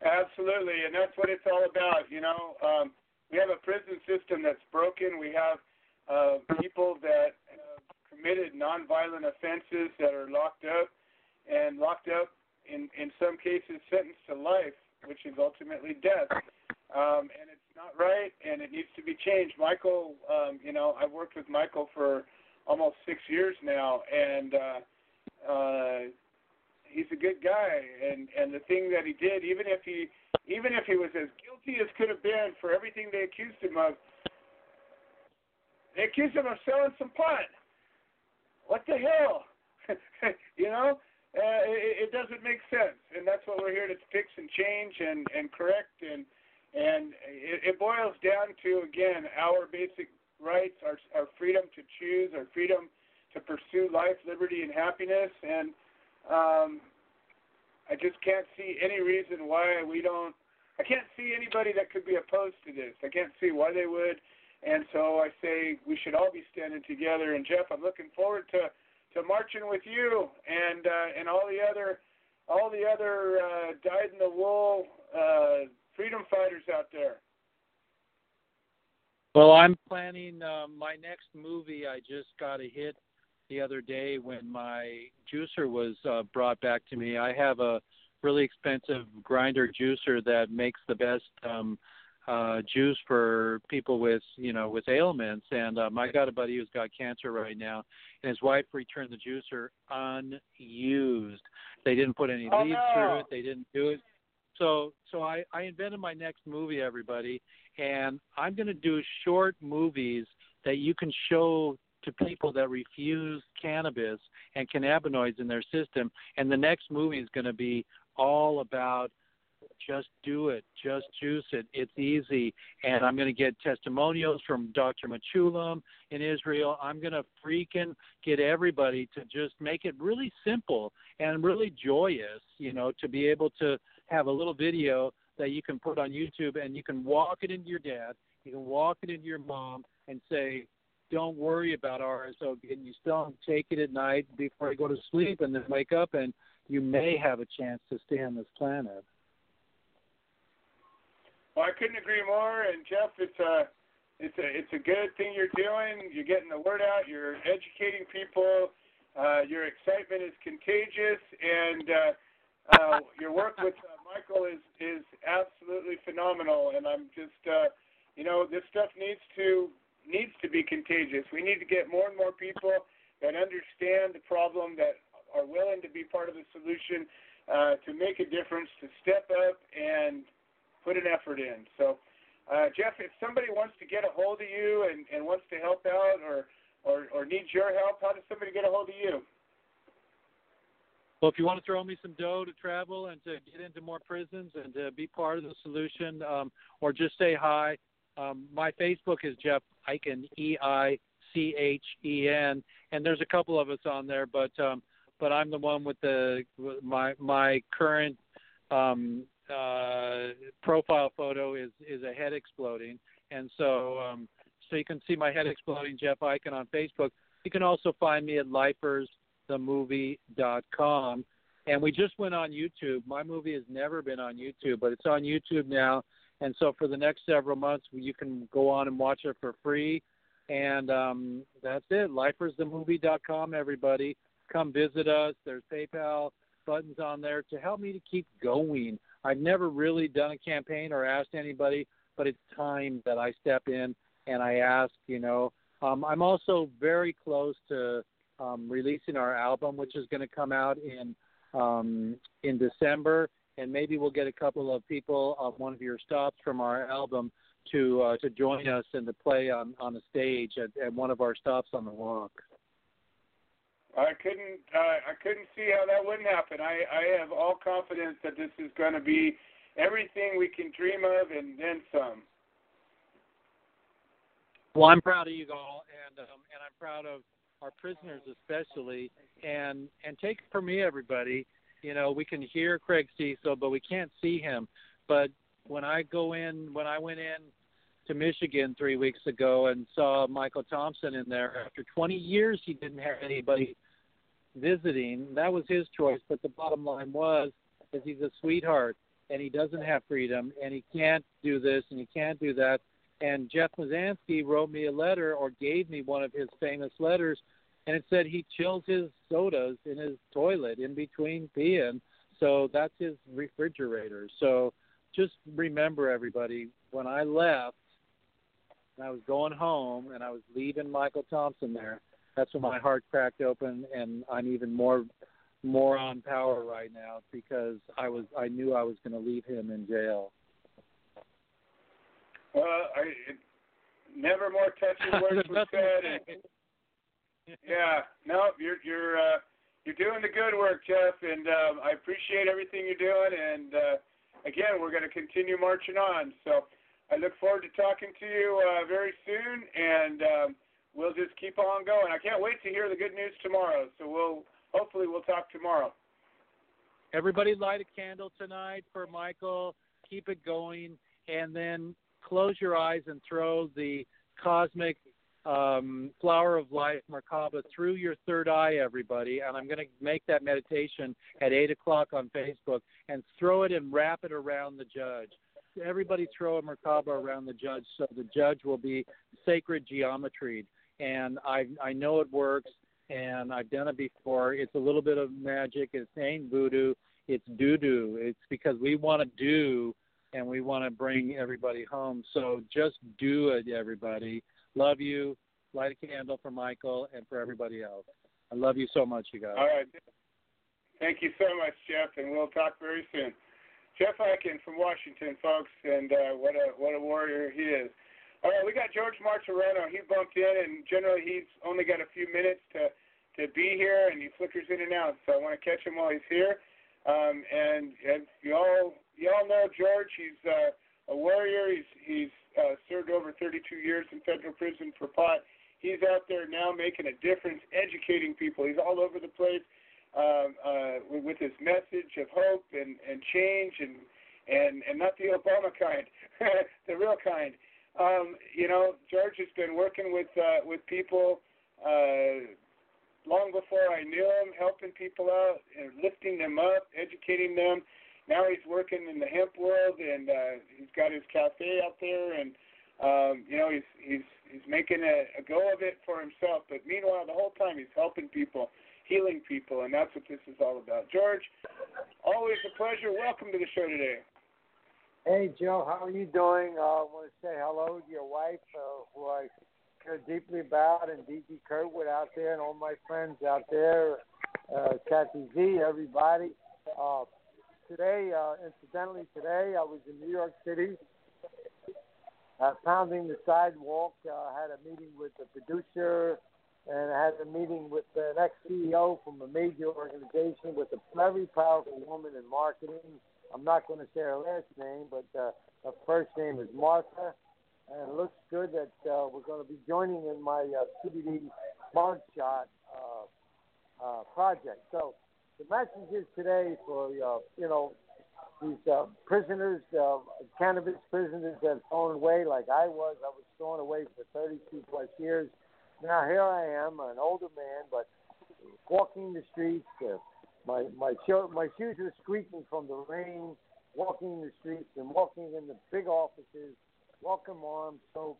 Absolutely, and that's what it's all about. You know, um, we have a prison system that's broken. We have uh, people that have committed nonviolent offenses that are locked up, and locked up in in some cases sentenced to life, which is ultimately death. Um, and it's not right, and it needs to be changed. Michael, um, you know, I've worked with Michael for almost six years now, and uh, uh, he's a good guy, and and the thing that he did, even if he even if he was as guilty as could have been for everything they accused him of, they accused him of selling some pot. What the hell? you know, uh, it, it doesn't make sense, and that's what we're here to fix and change and and correct and and it, it boils down to again our basic rights, our our freedom to choose, our freedom to pursue life, liberty, and happiness, and um, I just can't see any reason why we don't. I can't see anybody that could be opposed to this. I can't see why they would. And so I say we should all be standing together. And Jeff, I'm looking forward to to marching with you and uh, and all the other all the other uh, dyed in the wool uh, freedom fighters out there. Well, I'm planning uh, my next movie. I just got a hit the other day when my juicer was uh, brought back to me. I have a really expensive grinder juicer that makes the best um uh juice for people with you know with ailments and um I got a buddy who's got cancer right now and his wife returned the juicer unused. They didn't put any oh, leaves no. through it, they didn't do it. So so I I invented my next movie everybody and I'm going to do short movies that you can show to people that refuse cannabis and cannabinoids in their system. And the next movie is going to be all about just do it, just juice it. It's easy. And I'm going to get testimonials from Dr. Mechoulam in Israel. I'm going to freaking get everybody to just make it really simple and really joyous, you know, to be able to have a little video that you can put on YouTube and you can walk it into your dad, you can walk it into your mom and say, don't worry about RSO and you still take it at night before you go to sleep and then wake up and you may have a chance to stay on this planet. Well, I couldn't agree more. And Jeff, it's a it's a it's a good thing you're doing. You're getting the word out. You're educating people. Uh, your excitement is contagious, and uh, uh, your work with uh, Michael is is absolutely phenomenal. And I'm just uh, you know this stuff needs to needs to be contagious. We need to get more and more people that understand the problem, that are willing to be part of the solution, uh, to make a difference, to step up and put an effort in. So, uh, Jeff, if somebody wants to get a hold of you and, and wants to help out or, or, or needs your help, how does somebody get a hold of you? Well, if you want to throw me some dough to travel and to get into more prisons and to be part of the solution, um, or just say hi, um, my Facebook is Jeff Eichen, E I C H E N, and there's a couple of us on there, but um, but I'm the one with the my my current um, uh, profile photo is is a head exploding, and so um, so you can see my head exploding Jeff Eichen on Facebook. You can also find me at lifersthemovie.com. And we just went on YouTube. My movie has never been on YouTube, but it's on YouTube now. And so for the next several months, you can go on and watch it for free. And um, that's it. Lifersthemovie.com, everybody. Come visit us. There's PayPal buttons on there to help me to keep going. I've never really done a campaign or asked anybody, but it's time that I step in and I ask, you know. Um, I'm also very close to um, releasing our album, which is going to come out in um, in December, and maybe we'll get a couple of people on one of your stops from our album to uh, to join us and to play on on the stage at, at one of our stops on the walk. I couldn't uh, I couldn't see how that wouldn't happen. I I have all confidence that this is going to be everything we can dream of and then some. Well, I'm proud of you all, and um, and I'm proud of our prisoners especially. And and take it from me, everybody. You know, we can hear Craig Cesal, but we can't see him. But when I go in, when I went in to Michigan three weeks ago and saw Michael Thompson in there after 20 years, he didn't have anybody visiting. That was his choice. But the bottom line was, is he's a sweetheart and he doesn't have freedom and he can't do this and he can't do that. And Jeff Mizanskey wrote me a letter or gave me one of his famous letters, and it said he chills his sodas in his toilet in between peeing. So that's his refrigerator. So just remember, everybody, when I left, and I was going home, and I was leaving Michael Thompson there. That's when my heart cracked open, and I'm even more more on power right now because I was I knew I was going to leave him in jail. Well, I it, never more touching words were said. And, yeah, no, you're you're uh, you're doing the good work, Jeff, and um, I appreciate everything you're doing. And uh, again, we're going to continue marching on. So I look forward to talking to you uh, very soon, and um, we'll just keep on going. I can't wait to hear the good news tomorrow. So we'll hopefully we'll talk tomorrow. Everybody light a candle tonight for Michael. Keep it going, and then close your eyes and throw the cosmic um, flower of life, Merkaba, through your third eye, everybody. And I'm going to make that meditation at 8 o'clock on Facebook and throw it and wrap it around the judge. Everybody throw a Merkaba around the judge so the judge will be sacred geometry. And I, I know it works and I've done it before. It's a little bit of magic. It's ain't voodoo. It's doo doo. It's because we want to do and we want to bring everybody home. So just do it, everybody. Love you. Light a candle for Michael and for everybody else. I love you so much, you guys. All right. Thank you so much, Jeff, and we'll talk very soon. Jeff Eichen from Washington, folks, and uh, what a what a warrior he is. All right, we got George Martorano. He bumped in, and generally he's only got a few minutes to to be here, and he flickers in and out. So I want to catch him while he's here. Um, and and you all you all know George. He's uh, a warrior. He's he's uh, served over 32 years in federal prison for pot. He's out there now making a difference, educating people. He's all over the place um, uh, with his message of hope and and change and and and not the Obama kind, the real kind. Um, you know, George has been working with uh, with people uh, long before I knew him, helping people out, and lifting them up, educating them. Now he's working in the hemp world, and uh, he's got his cafe out there, and um, you know he's he's he's making a, a go of it for himself. But meanwhile, the whole time he's helping people, healing people, and that's what this is all about. George, always a pleasure. Welcome to the show today. Hey, Joe, how are you doing? Uh, I want to say hello to your wife, uh, who I care deeply about, and D.G. Kurtwood out there, and all my friends out there, uh, Kathy Z, everybody. Uh, today, uh, incidentally, today I was in New York City, uh, pounding the sidewalk. Uh, had a meeting with the producer, and I had a meeting with an ex-CEO from a major organization with a very powerful woman in marketing I'm not going to say her last name, but uh, her first name is Martha. And it looks good that uh, we're going to be joining in my uh, CBD Smart Shot uh, uh, project. So the message is today for, uh, you know, these uh, prisoners, uh, cannabis prisoners that thrown away like I was. I was thrown away for 32 plus years. Now here I am, an older man, but walking the streets, uh, my my show, my shoes are squeaking from the rain, walking the streets and walking in the big offices, welcome arms. So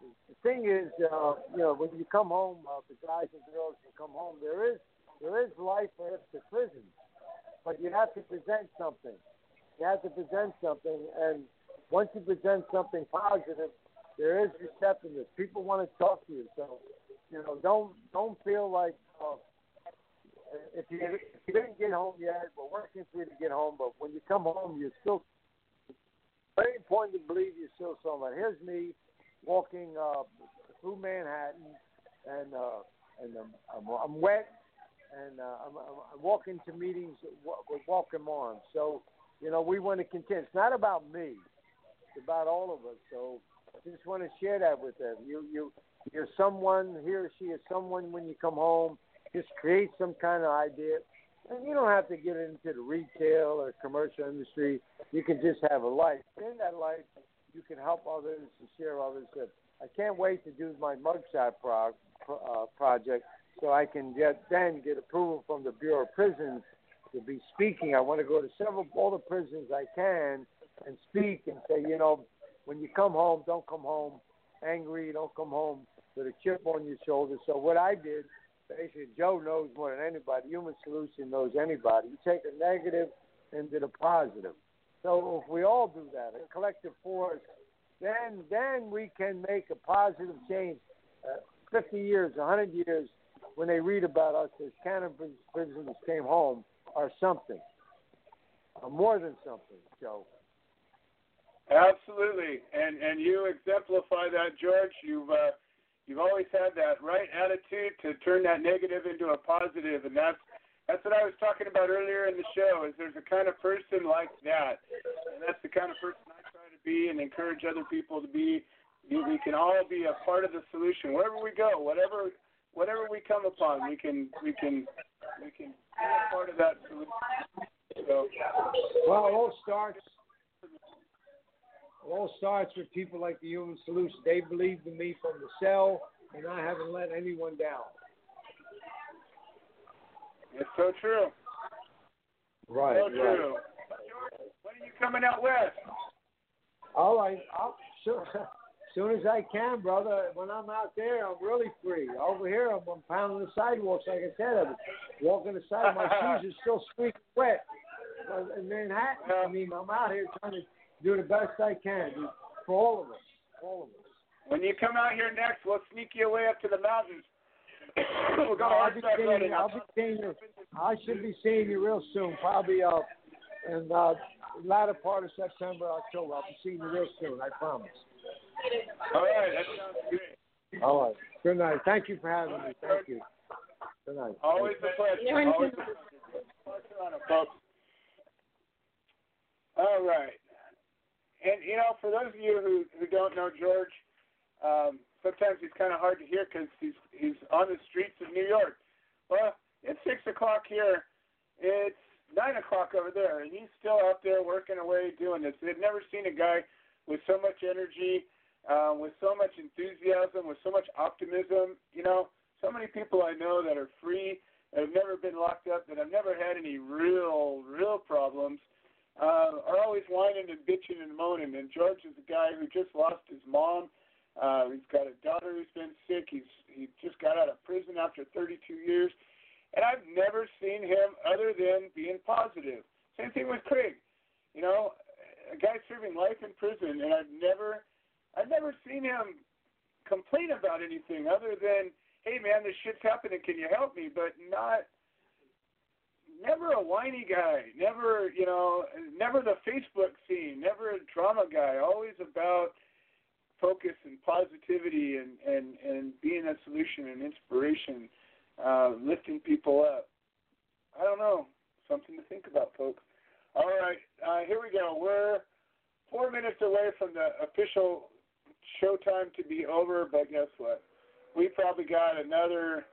the thing is, uh, you know, when you come home, uh, the guys and girls who come home, there is there is life after prison, but you have to present something. You have to present something, and once you present something positive, there is receptiveness. People want to talk to you, so you know, don't don't feel like. Uh, if you if you didn't get home yet, we're working for you to get home. But when you come home, you're still very important to believe you're still someone. Here's me walking uh, through Manhattan, and uh, and I'm, I'm, I'm wet, and uh, I'm, I'm walking to meetings with walking arms. So you know, we want to continue. It's not about me; it's about all of us. So I just want to share that with them. You you you're someone. He or she is someone when you come home. Just create some kind of idea. And you don't have to get into the retail or commercial industry. You can just have a life. In that life, you can help others and share others. I can't wait to do my mugshot pro, uh, project so I can get then get approval from the Bureau of Prisons to be speaking. I want to go to several all the prisons I can and speak and say, you know, when you come home, don't come home angry. Don't come home with a chip on your shoulder. So what I did, basically, Joe knows more than anybody. Human Solution knows anybody. You take a negative into the positive. So if we all do that, a collective force, then then we can make a positive change. Uh, 50 years, 100 years, when they read about us as cannabis prisoners came home, are something, uh, more than something, Joe. Absolutely, and and you exemplify that, George. You've uh, you've always had that right attitude to turn that negative into a positive, and that's that's what I was talking about earlier in the show. Is there's a kind of person like that, and that's the kind of person I try to be and encourage other people to be. We can all be a part of the solution wherever we go, whatever whatever we come upon. We can we can we can be a part of that solution. So, well, it all starts. It all starts with people like the Human Solution. They believed in me from the cell, and I haven't let anyone down. It's so true. Right. So right. true. When are you coming out west? All right. I'll, sure. Soon as I can, brother. When I'm out there, I'm really free. Over here, I'm, I'm pounding the sidewalks, like I said. I'm walking the side. My shoes are still squeaking wet. In Manhattan, I mean, I'm out here trying to do the best I can for all of us. All of us. When you come out here next, we'll sneak you away up to the mountains. we'll go no, I'll be seeing you. I'll be seeing you. I should be seeing you real soon. Probably uh, in uh, latter part of September, October. I'll be seeing you real soon. I promise. All right, that sounds great. All right. Good night. Thank you for having me. Thank you. Good night. Always a pleasure. Always a pleasure. folks. All right. And you know, for those of you who who don't know George, um, sometimes he's kind of hard to hear because he's he's on the streets of New York. Well, it's six o'clock here. It's nine o'clock over there, and he's still out there working away doing this. They've never seen a guy with so much energy, uh, with so much enthusiasm, with so much optimism. You know, so many people I know that are free, that have never been locked up, that have never had any real, real problems, uh, are always whining and bitching and moaning. And George is a guy who just lost his mom. Uh, he's got a daughter who's been sick. He's he just got out of prison after 32 years, and I've never seen him other than being positive. Same thing with Craig. You know, a guy serving life in prison, and I've never, I've never seen him complain about anything other than, hey man, this shit's happening, can you help me? But not, never a whiny guy, never, you know, never the Facebook scene, never a drama guy, always about focus and positivity and and and being a solution and inspiration, uh, lifting people up. I don't know, something to think about, folks. All right, uh, here we go. We're four minutes away from the official showtime to be over, but guess what? We probably got another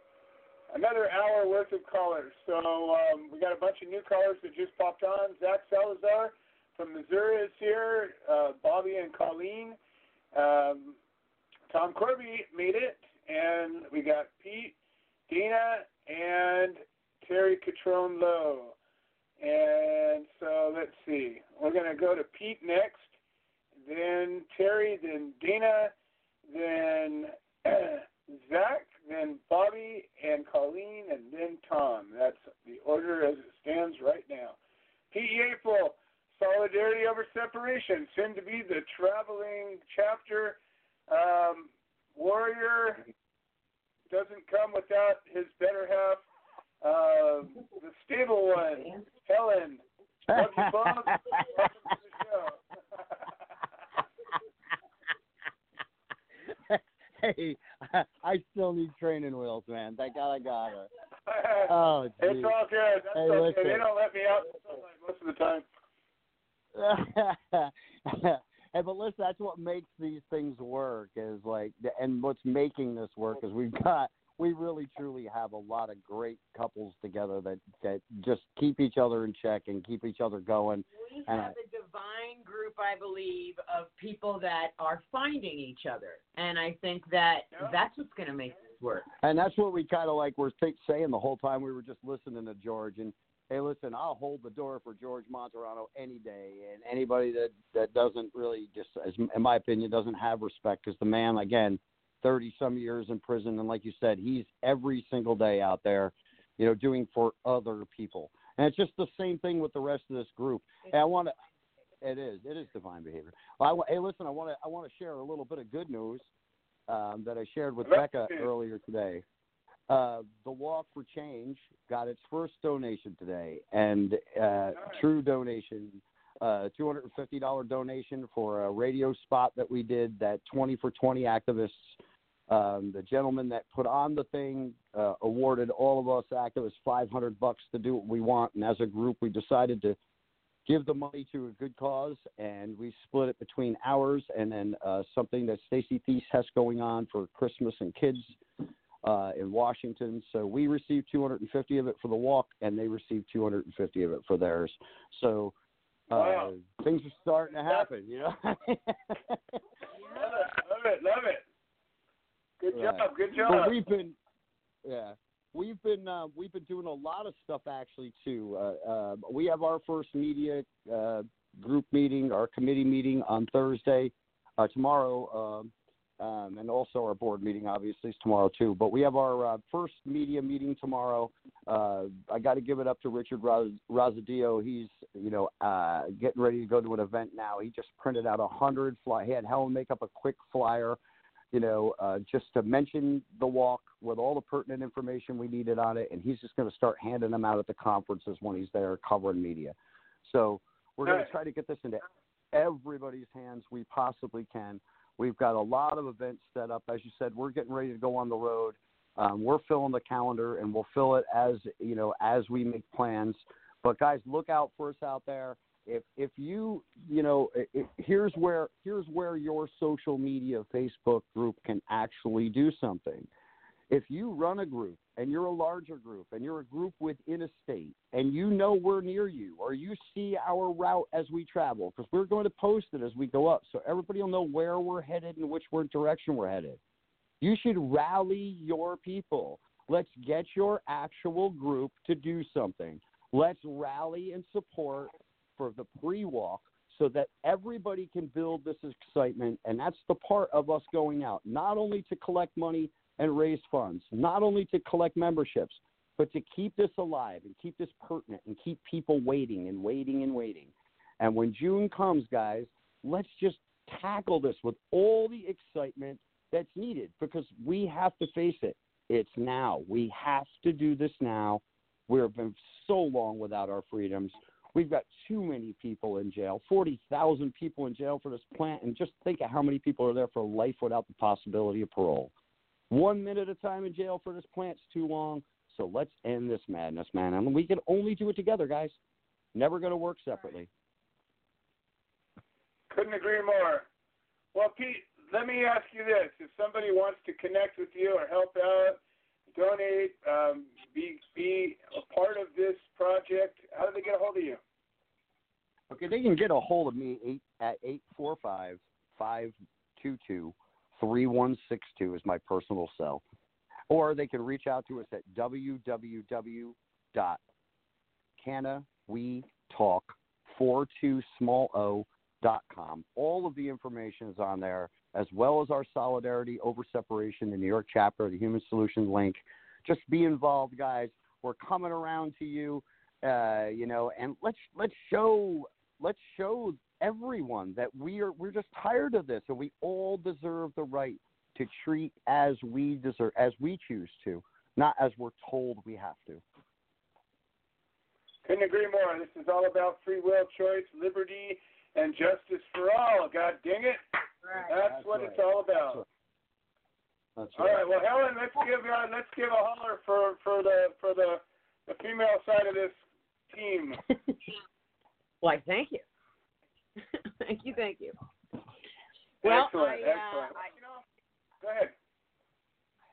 another hour worth of callers. So um, we got a bunch of new callers that just popped on. Zach Salazar from Missouri is here. Uh, Bobby and Colleen. Um, Tom Corby made it, and we got Pete, Dana, and Terry Catrone Lowe. And so let's see. We're to go to Pete next, then Terry, then Dana, then Zach, then Bobby and Colleen, and then Tom. That's the order as it stands right now. Pete Yapel, Solidarity Over Separation, soon to be the traveling chapter. Um, Warrior doesn't come without his better half. Uh, the stable one, Helen. Love you. Welcome to the show. Hey, I still need training wheels, man. Thank God I got her. Oh, it's all good. That's Hey, okay. listen. They don't let me out most of the time. hey, but listen, that's what makes these things work is like, and what's making this work is we've got, we really truly have a lot of great couples together that that just keep each other in check and keep each other going. We And have a divine group, I believe, of people that are finding each other, and I think that Yeah. that's what's going to make this work. And that's what we kind of like were th- saying the whole time we were just listening to George. And hey, listen, I'll hold the door for George Martorano any day. And anybody that that doesn't really just, as in my opinion, doesn't have respect because the man, again, thirty some years in prison, and like you said, he's every single day out there, you know, doing for other people. And it's just the same thing with the rest of this group. And I want to. It is. It is divine behavior. I, hey, listen. I want to. I want to share a little bit of good news um, that I shared with Becca earlier today. Uh, the Walk for Change got its first donation today, and uh, true donation, uh, two hundred and fifty dollar donation for a radio spot that we did. That twenty for twenty activists. Um, the gentleman that put on the thing uh, awarded all of us activists five hundred bucks to do what we want, and as a group, we decided to give the money to a good cause, and we split it between ours and then uh, something that Stacy Thies has going on for Christmas and kids uh, in Washington. So we received 250 of it for the walk, and they received 250 of it for theirs. So uh, Wow. things are starting to happen, you know. Love it. Love it. Love it. Good Right. job. Good But job. we've been, yeah, we've been uh, we've been doing a lot of stuff actually too. Uh, uh, we have our first media uh, group meeting, our committee meeting on Thursday, uh, tomorrow, um, um, and also our board meeting obviously is tomorrow too. But we have our uh, first media meeting tomorrow. Uh, I got to give it up to Richard Ros- Rosadio. He's you know uh, getting ready to go to an event now. He just printed out a hundred fly. He had Helen make up a quick flyer you know, uh, just to mention the walk with all the pertinent information we needed on it, and he's just going to start handing them out at the conferences when he's there covering media. So we're going Nice. to try to get this into everybody's hands we possibly can. We've got a lot of events set up. As you said, we're getting ready to go on the road. Um, we're filling the calendar, and we'll fill it as you know as we make plans. But guys, look out for us out there if if you you know i i here's where here's where your social media facebook group can actually do something. If you run a group and you're a larger group and you're a group within a state and you know we're near you or you see our route as we travel because we're going to post it as we go up so everybody will know where we're headed and which direction we're headed. You should rally your people. Let's get your actual group to do something. Let's rally and support for the pre-walk so that everybody can build this excitement. And that's the part of us going out not only to collect money and raise funds not only to collect memberships but to keep this alive and keep this pertinent and keep people waiting and waiting and waiting. And when june comes guys let's just tackle this with all the excitement that's needed because we have to face it. It's now. We have to do this now. We've been so long without our freedoms We've got too many people in jail, 40,000 people in jail for this plant, and just think of how many people are there for life without the possibility of parole. One minute a time in jail for this plant's too long, so let's end this madness, man. And we can only do it together, guys. Never going to work separately. Couldn't agree more. Well, Pete, let me ask you this: If somebody wants to connect with you or help out, donate, um, be be a part of this project, how do they get a hold of you? Okay, they can get a hold of me eight, at 845 522 3162 is my personal cell. Or they can reach out to us at www.canawetalk42small All of the information is on there, as well as our Solidarity Over Separation, the New York chapter, the Human Solutions link. Just be involved, guys. We're coming around to you, uh, you know, and let's let's show let's show everyone that we are we're just tired of this, and we all deserve the right to treat as we deserve, as we choose to, not as we're told we have to. Couldn't agree more. This is all about free will, choice, liberty, and justice for all. God dang it! That's, That's what right. it's all about. That's about. right. That's All right. Well, Helen, let's give uh, let's give a holler for for the for the the female side of this team. Why, thank you. thank you, thank you. Well, excellent, I, excellent. Uh, I, you know, go ahead.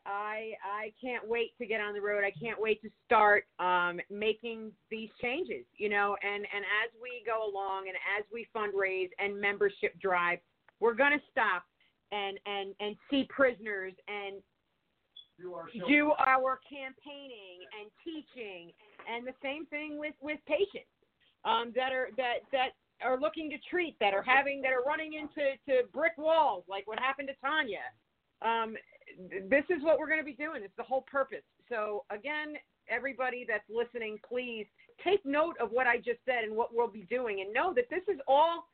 I I can't wait to get on the road. I can't wait to start um, making these changes. You know, and and as we go along and as we fundraise and membership drive, we're going to stop and and and see prisoners and do our campaigning and teaching and the same thing with with patients um, that are that that are looking to treat that are having that are running into to brick walls like what happened to Tanya. Um, this is what we're going to be doing. It's the whole purpose. So again, everybody that's listening, please take note of what I just said and what we'll be doing, and know that this is all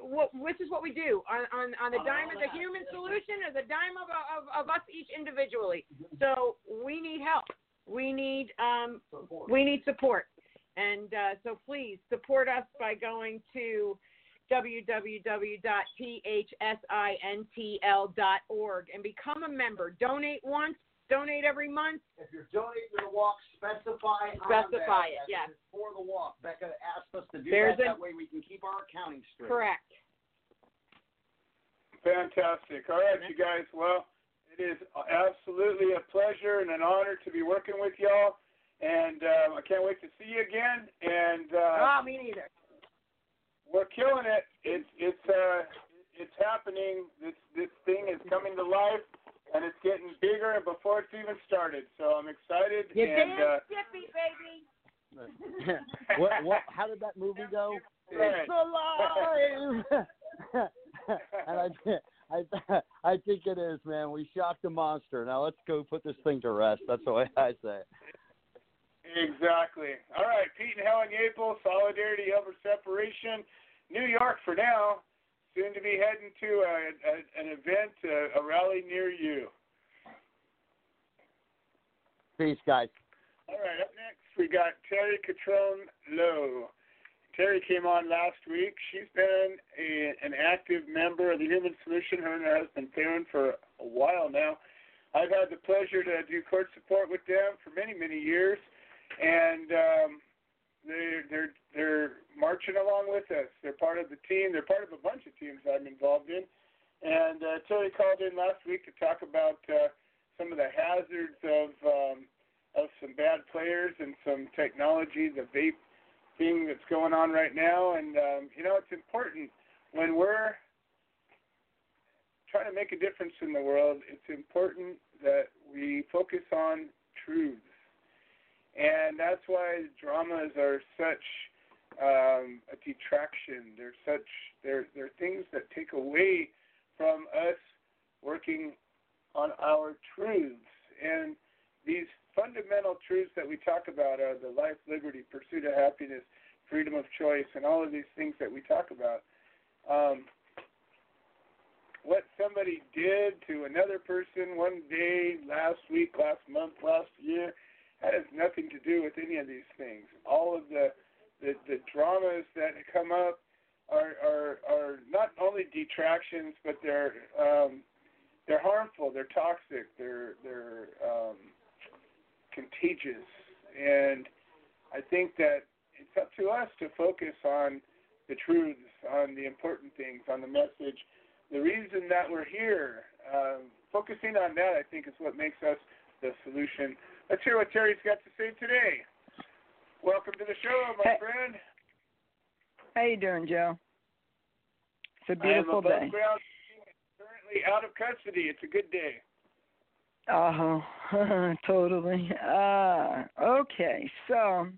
what this is what we do on on, on the dime of the human solution, or the dime of, of of us each individually. So we need help. We need um we need support, and uh, so please support us by going to www.thsintl.org and become a member. Donate once, donate every month. If you're donating to the walk, specify on Specify it, yes. for the walk. Becca asked us to do There's that. a- that way we can keep our accounting straight. Correct. Fantastic. All right, you guys. Well, it is absolutely a pleasure and an honor to be working with y'all, and um, I can't wait to see you again. And uh, oh, me neither. we're killing it. It's it's uh, it's happening. This this thing is coming to life, and it's getting bigger before it's even started. So I'm excited. You and damn uh, Skippy, baby. what, what, how did that movie go? It's alive. and I, I, I think it is, man. We shocked the monster. Now let's go put this thing to rest. That's the way I say. it. Exactly. All right, Pete and Helen Yapel, Solidarity Over Separation, New York for now. Soon to be heading to a, a, an event, a, a rally near you. Peace, guys. All right, up next we got Terry Catrone Lowe. Terry came on last week. She's been a, an active member of the Human Solution. Her and her husband Theron for a while now. I've had the pleasure to do court support with them for many, many years, and um, they're they're they're marching along with us. They're part of the team. They're part of a bunch of teams I'm involved in. And uh, Terry called in last week to talk about uh, some of the hazards of um, of some bad players and some technology, the vape thing that's going on right now. And um, you know, it's important when we're trying to make a difference in the world. It's important that we focus on truths, and that's why dramas are such um, a detraction. They're such they're they're things that take away from us working on our truths and these fundamental truths that we talk about are the life, liberty, pursuit of happiness, freedom of choice, and all of these things that we talk about. Um, what somebody did to another person one day, last week, last month, last year, that has nothing to do with any of these things. All of the the, the dramas that come up are, are are not only detractions, but they're um, they're harmful. They're toxic. They're they're um, contagious, and I think that it's up to us to focus on the truths, on the important things, on the message, the reason that we're here. Um, focusing on that, I think, is what makes us the solution. Let's hear what Terry's got to say today. Welcome to the show, my Hey. friend. How you doing, Joe? It's a I am beautiful above day. ground, currently out of custody. It's a good day. Oh, totally. Uh, okay, so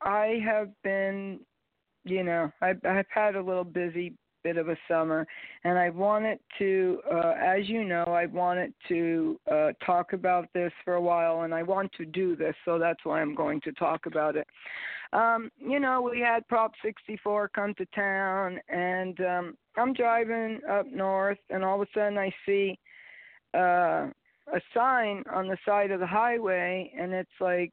I have been, you know, I've, I've had a little busy bit of a summer, and I wanted to, uh, as you know, I wanted to uh, talk about this for a while, and I want to do this, so that's why I'm going to talk about it. Um, you know, we had Prop 64 come to town, and um, I'm driving up north, and all of a sudden I see. Uh, a sign on the side of the highway and it's like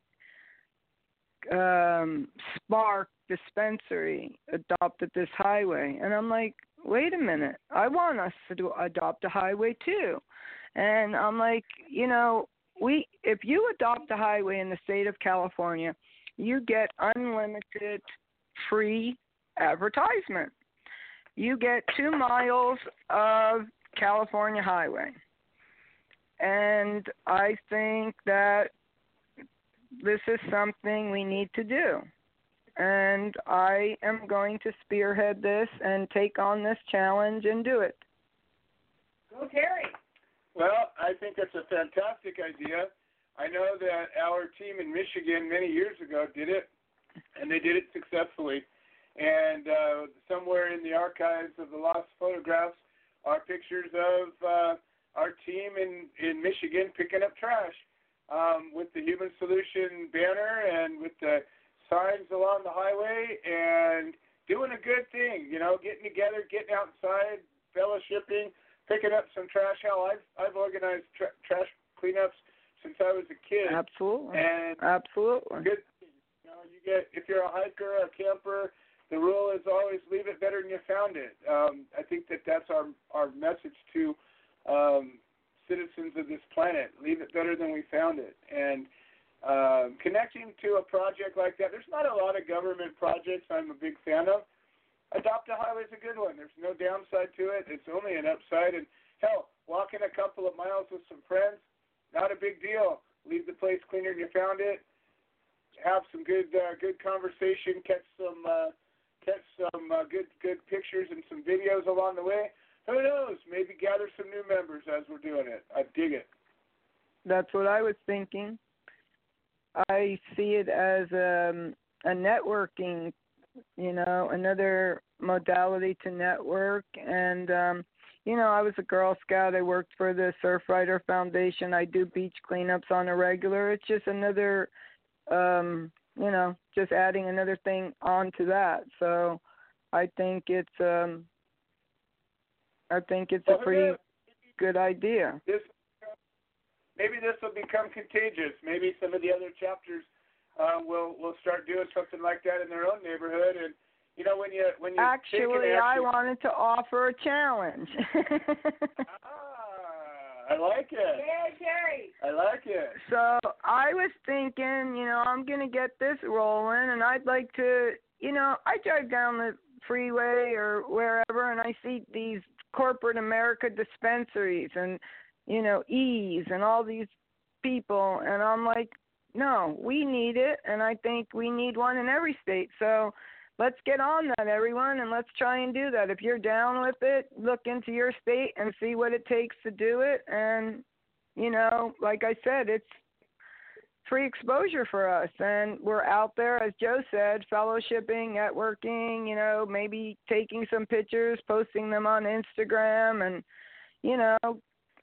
um spark dispensary adopted this highway and i'm like wait a minute i want us to do, adopt a highway too And I'm like, you know, we if you adopt a highway in the state of California, you get unlimited free advertisement. You get two miles of California highway. And I think that this is something we need to do. And I am going to spearhead this and take on this challenge and do it. Go, Terry. Well, I think that's a fantastic idea. I know that our team in Michigan many years ago did it, and they did it successfully. And uh, somewhere in the archives of the lost photographs are pictures of uh, our team in in Michigan picking up trash um, with the Human Solution banner and with the signs along the highway and doing a good thing. You know, getting together, getting outside, fellowshipping, picking up some trash. Hell, I've I've organized tra- trash cleanups since I was a kid. Absolutely. And Absolutely. good. You know, you get if you're a hiker, a camper. The rule is always leave it better than you found it. Um, I think that that's our our message to um, citizens of this planet. Leave it better than we found it. And um, connecting to a project like that, there's not a lot of government projects I'm a big fan of. Adopt a Highway is a good one. There's no downside to it. It's only an upside. And hell, walking a couple of miles with some friends, not a big deal. Leave the place cleaner than you found it. Have some good uh, good conversation. Catch some uh, catch some uh, good good pictures and some videos along the way. Who knows? Maybe gather some new members as we're doing it. I dig it. That's what I was thinking. I see it as um, a networking, you know, another modality to network. And, um, you know, I was a Girl Scout. I worked for the Surfrider Foundation. I do beach cleanups on a regular. It's just another, um, you know, just adding another thing onto that. So I think it's, um, I think it's a pretty good idea. This maybe this will become contagious. Maybe some of the other chapters uh, will will start doing something like that in their own neighborhood. And you know, when you when you actually, I wanted to offer a challenge. ah, I like it. Yeah, Terry. I like it. So I was thinking, you know, I'm gonna get this rolling, and I'd like to, you know, I drive down the freeway or wherever, and I see these corporate America dispensaries and you know, Eaze and all these people and I'm like, no, we need it and I think we need one in every state. So let's get on that everyone and let's try and do that. If you're down with it, look into your state and see what it takes to do it and you know, like I said, it's free exposure for us and we're out there as Joe said, fellowshipping, networking, you know, maybe taking some pictures, posting them on Instagram and you know,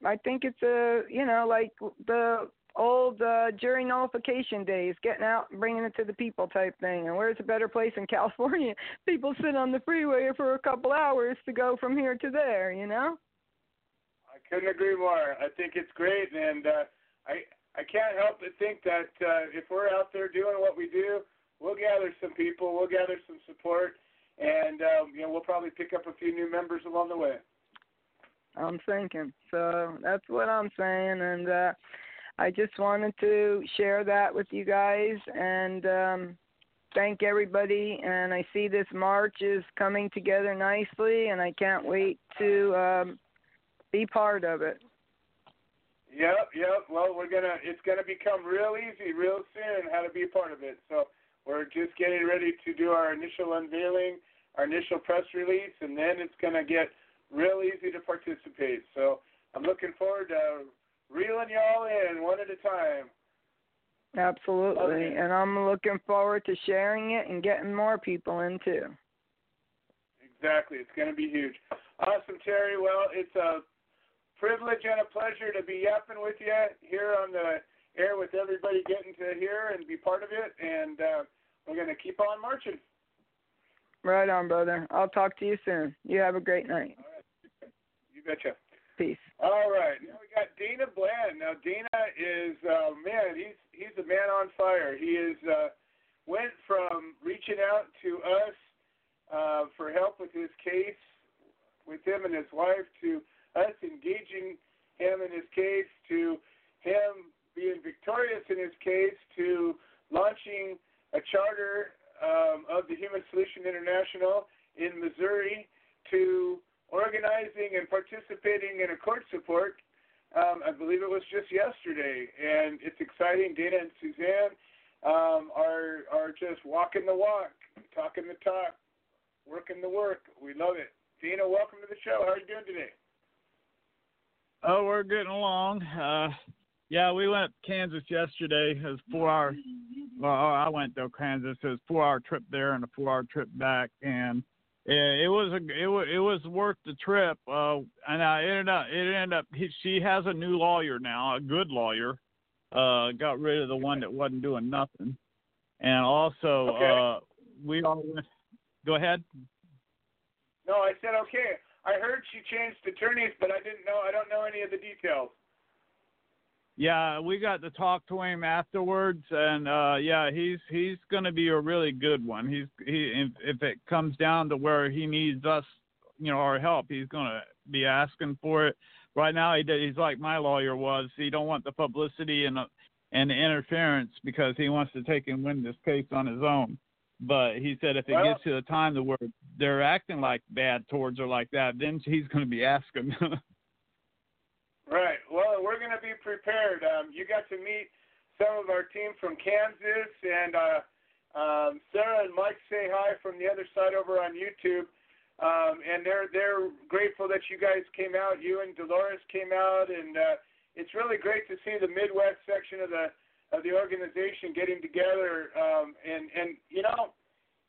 I think it's a you know like the old uh, jury nullification days, getting out and bringing it to the people type thing. And where's a better place in California? People sit on the freeway for a couple hours to go from here to there. You know. I couldn't agree more. I think it's great, and uh, I I can't help but think that uh, if we're out there doing what we do, we'll gather some people, we'll gather some support, and um, you know we'll probably pick up a few new members along the way. I'm thinking. So that's what I'm saying, and uh, I just wanted to share that with you guys and um, thank everybody. And I see this march is coming together nicely, and I can't wait to um, be part of it. Yep, yep. Well, we're gonna. It's gonna become real easy real soon how to be a part of it. So we're just getting ready to do our initial unveiling, our initial press release, and then it's gonna get real easy to participate. So I'm looking forward to reeling y'all in one at a time. Absolutely. Okay. And I'm looking forward to sharing it and getting more people in too. Exactly. It's going to be huge. Awesome, Terry. Well, it's a privilege and a pleasure to be yapping with you here on the air with everybody getting to hear and be part of it. And uh, we're going to keep on marching. Right on, brother. I'll talk to you soon. You have a great night. You betcha. Peace. All right. Now we got Dana Bland. Now Dana is uh, man. He's he's a man on fire. He is uh, went from reaching out to us uh, for help with his case with him and his wife to us engaging him in his case to him being victorious in his case to launching a charter um, of the Human Solution International in Missouri to organizing and participating in a court support. Um, I believe it was just yesterday, and it's exciting. Dana and Suzanne um, are are just walking the walk, talking the talk, working the work. We love it. Dana, welcome to the show. How are you doing today? Oh, we're getting along. Uh, yeah, we went to Kansas yesterday. It was four hour. Well, I went to Kansas. It was four hour trip there and a four hour trip back, and it, it was a it was it was worth the trip. Uh, and I ended up it ended up he, she has a new lawyer now, a good lawyer. Uh, got rid of the one that wasn't doing nothing, and also Okay. uh, we all went. Go ahead. No, I said okay. I heard she changed attorneys, but I didn't know. I don't know any of the details. Yeah, we got to talk to him afterwards, and uh, yeah, he's he's going to be a really good one. He's he if, if it comes down to where he needs us, you know, our help, he's going to be asking for it. Right now, he he's like my lawyer was. He don't want the publicity and and the interference because he wants to take and win this case on his own. But he said if it Well- gets to the time to where they're acting like bad towards her like that, then he's going to be asking. Right. Well, we're going to be prepared. Um, you got to meet some of our team from Kansas, and uh, um, Sarah and Mike say hi from the other side over on YouTube. Um, and they're they're grateful that you guys came out. You and Dolores came out, and uh, it's really great to see the Midwest section of the of the organization getting together. Um, and and you know,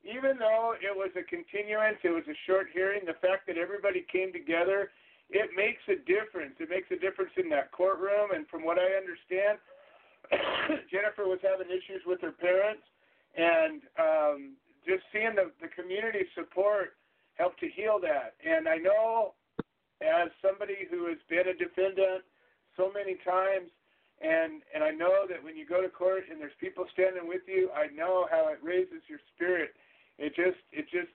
even though it was a continuance, it was a short hearing. The fact that everybody came together it makes a difference. It makes a difference in that courtroom. And from what I understand, Jennifer was having issues with her parents, and um, just seeing the, the community support helped to heal that. And I know, as somebody who has been a defendant so many times, and and I know that when you go to court and there's people standing with you, I know how it raises your spirit. It just it just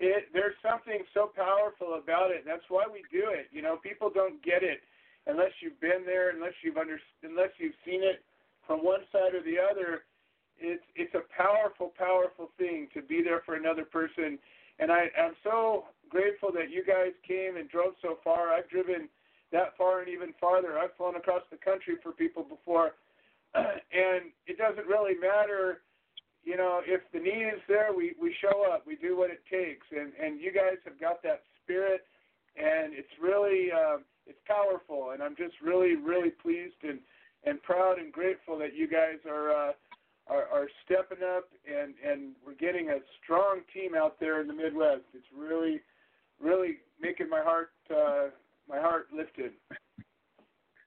it there's something so powerful about it. That's why we do it. You know, people don't get it unless you've been there, unless you've under, unless you've seen it from one side or the other. It's it's a powerful, powerful thing to be there for another person. And I I'm so grateful that you guys came and drove so far. I've driven that far and even farther. I've flown across the country for people before, and it doesn't really matter you know, if the need is there, we we show up. We do what it takes, and and you guys have got that spirit, and it's really uh, it's powerful. And I'm just really really pleased and and proud and grateful that you guys are uh, are, are stepping up, and and we're getting a strong team out there in the Midwest. It's really really making my heart uh, my heart lifted.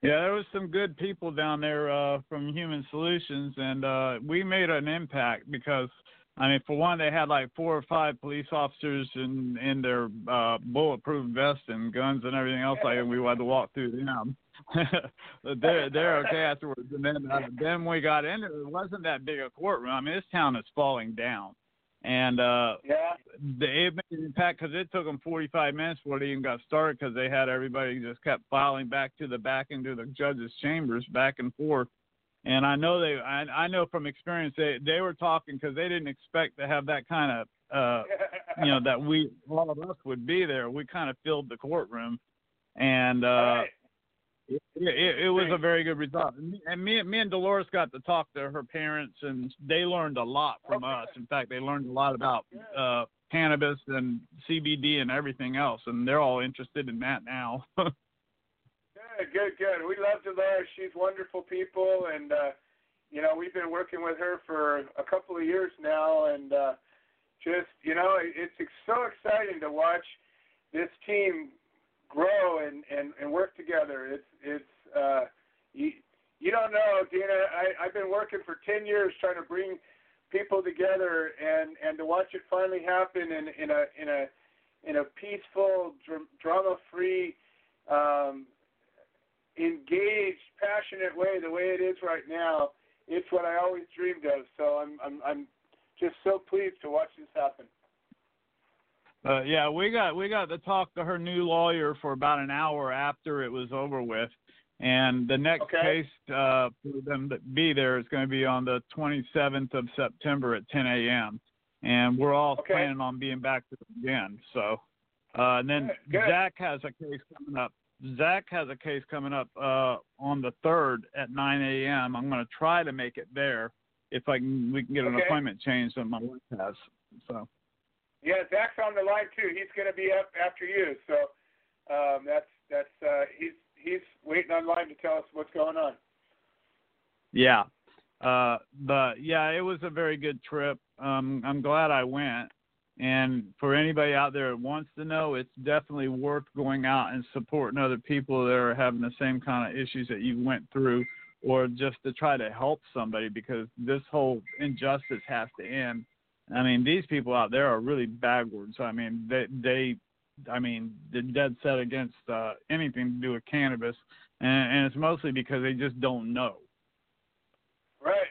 Yeah, there was some good people down there uh, from Human Solutions, and uh, we made an impact because, I mean, for one, they had like four or five police officers in in their uh, bulletproof vests and guns and everything else. Like, and we had to walk through them. they're they're okay afterwards. And then uh, then we got into it. It wasn't that big a courtroom. I mean, this town is falling down, and uh, Yeah. they it made an impact because it took them 45 minutes before they even got started because they had everybody just kept filing back to the back into the judges' chambers back and forth. And I know they, I, I know from experience they they were talking because they didn't expect to have that kind of, uh, you know, that we all of us would be there. We kind of filled the courtroom, and uh, Right. It, it, it was a very good result. And me, and me, me and Dolores got to talk to her parents, and they learned a lot from us. In fact, they learned a lot about uh, cannabis and CBD and everything else, and they're all interested in that now. Good, good, good. We love Dolores. She's wonderful people, and uh, you know we've been working with her for a couple of years now, and uh, just you know it- it's so exciting to watch this team grow and and and work together. It's it's uh, you you don't know, Dina. I I've been working for ten years trying to bring people together, and and to watch it finally happen in in a in a in a peaceful, dr- drama-free. Um, engaged, passionate way, the way it is right now, it's what I always dreamed of. So I'm I'm I'm just so pleased to watch this happen. Uh, yeah, we got we got to talk to her new lawyer for about an hour after it was over with, and the next Okay. case uh, for them to be there is going to be on the 27th of September at 10 a.m. And we're all Okay. planning on being back again. So, uh, and then Good. Zach has a case coming up. Zach has a case coming up uh, on the third at 9 a.m. I'm going to try to make it there if I can. We can get an Okay. appointment changed on my wife has. So. Yeah, Zach's on the line too. He's going to be up after you, so um, that's that's uh, he's he's waiting online to tell us what's going on. Yeah. Uh, but yeah, it was a very good trip. Um, I'm glad I went. And for anybody out there that wants to know, it's definitely worth going out and supporting other people that are having the same kind of issues that you went through, or just to try to help somebody because this whole injustice has to end. I mean, these people out there are really backwards. I mean, they they, I mean, they're dead set against uh, anything to do with cannabis, and, and it's mostly because they just don't know. Right.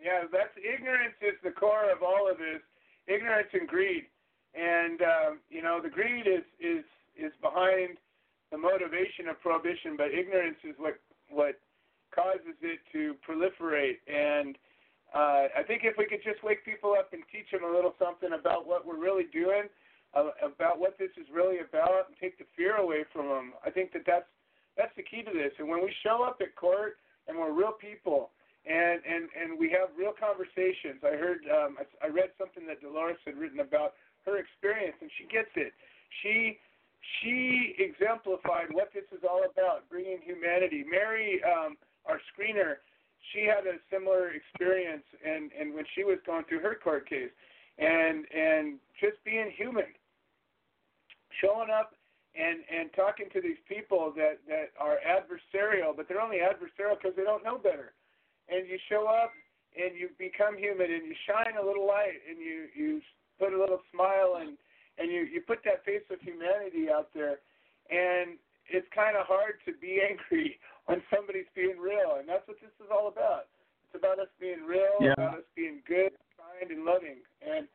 Yeah, that's ignorance is the core of all of this. Ignorance and greed, and um, you know the greed is is is behind the motivation of prohibition, but ignorance is what what causes it to proliferate. And uh, I think if we could just wake people up and teach them a little something about what we're really doing, uh, about what this is really about, and take the fear away from them, I think that that's that's the key to this. And when we show up at court and we're real people and and and we have real conversations. I heard um, I, I read something that Dolores had written about her experience, and she gets it. She she exemplified what this is all about, bringing humanity. Mary, um, our screener, she had a similar experience, and and when she was going through her court case, and and just being human, showing up and and talking to these people that that are adversarial, but they're only adversarial because they don't know better. And you show up and you become human and you shine a little light and you you put a little smile and and you you put that face of humanity out there. And it's kind of hard to be angry when somebody's being real and that's what this is all about it's about us being real Yeah. about us being good kind and loving and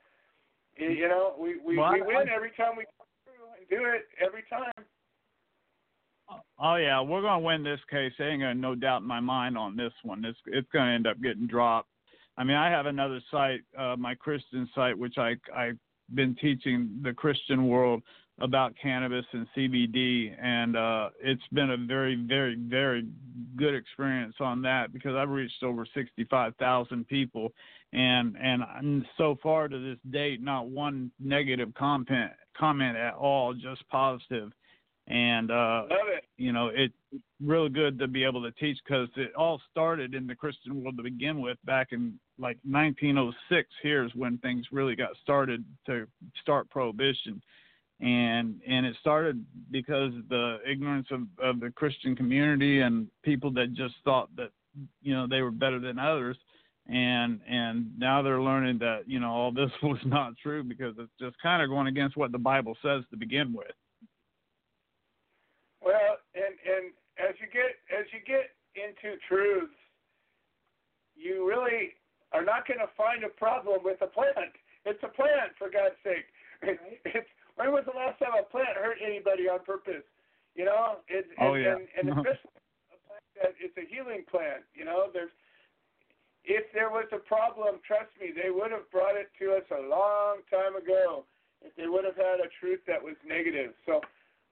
you know we we, Well, we I- win every time we come through and do it every time Oh yeah, we're gonna win this case. There ain't gonna no doubt in my mind on this one. It's it's gonna end up getting dropped. I mean, I have another site, uh, my Christian site, which I I've been teaching the Christian world about cannabis and CBD, and uh, it's been a very very very good experience on that because I've reached over sixty five thousand people, and and so far to this date, not one negative comment comment at all, just positive. And uh you know it's really good to be able to teach because it all started in the christian world to begin with back in like 1906 here's when things really got started to start prohibition and and it started because the ignorance of of the christian community and people that just thought that you know they were better than others and and now they're learning that you know all this was not true because it's just kind of going against what the bible says to begin with Well, and and as you get as you get into truths, you really are not going to find a problem with a plant. It's a plant, for God's sake. It's when was the last time a plant hurt anybody on purpose? You know, it, Oh, and, yeah. and, and especially a plant that it's a healing plant. You know, there's if there was a problem, trust me, they would have brought it to us a long time ago. If they would have had a truth that was negative, so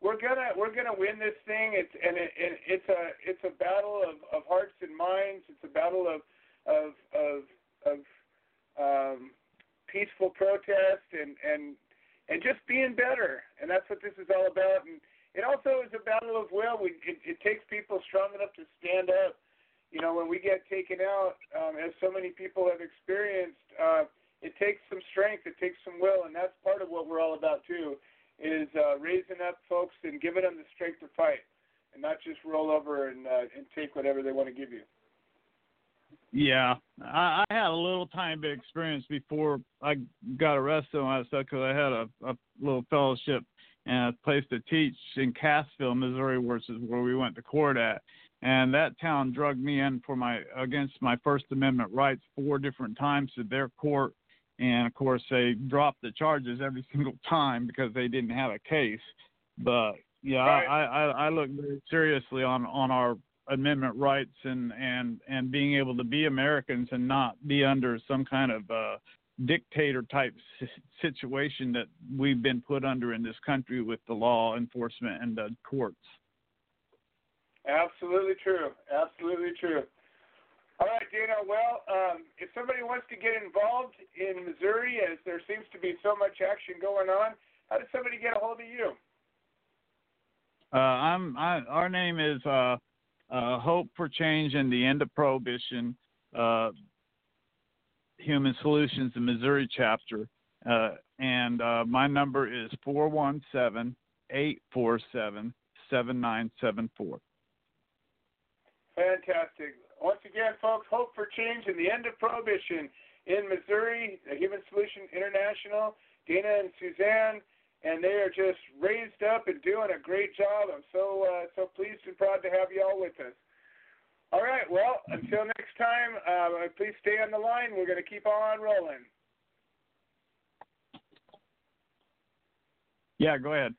we're gonna we're gonna win this thing. It's and it, it, it's a it's a battle of, of hearts and minds. It's a battle of of of of um, peaceful protest and and and just being better. And that's what this is all about. And it also is a battle of will. We it, it takes people strong enough to stand up. You know, when we get taken out, um, as so many people have experienced, uh, it takes some strength. It takes some will, and that's part of what we're all about too is uh, raising up folks and giving them the strength to fight, and not just roll over and uh, and take whatever they want to give you. Yeah, I, I had a little tiny bit experience before I got arrested and all that stuff because I had a, a little fellowship and a place to teach in Cassville, Missouri, which is where we went to court at. And that town drugged me in for my against my First Amendment rights four different times to their court, and of course they dropped the charges every single time because they didn't have a case. But yeah, Right. I, I I look very seriously on on our amendment rights and and and being able to be Americans and not be under some kind of uh, dictator type si- situation that we've been put under in this country with the law enforcement and the courts. Absolutely true. Absolutely true. All right, Dana. Well, um, if somebody wants to get involved in Missouri, as there seems to be so much action going on, how does somebody get a hold of you? Uh, I'm I, our name is uh, uh, Hope for Change and the End of Prohibition. Uh, Human Solutions, the Missouri chapter, uh, and uh, my number is four one seven eight four seven seven nine seven four. Fantastic. Once again, folks, Hope for Change and the End of Prohibition in Missouri, the Human Solution International, Dana and Suzanne, and they are just raised up and doing a great job. I'm so uh, so pleased and proud to have you all with us. All right, well, until next time, uh, please stay on the line. We're going to keep on rolling. Yeah, go ahead.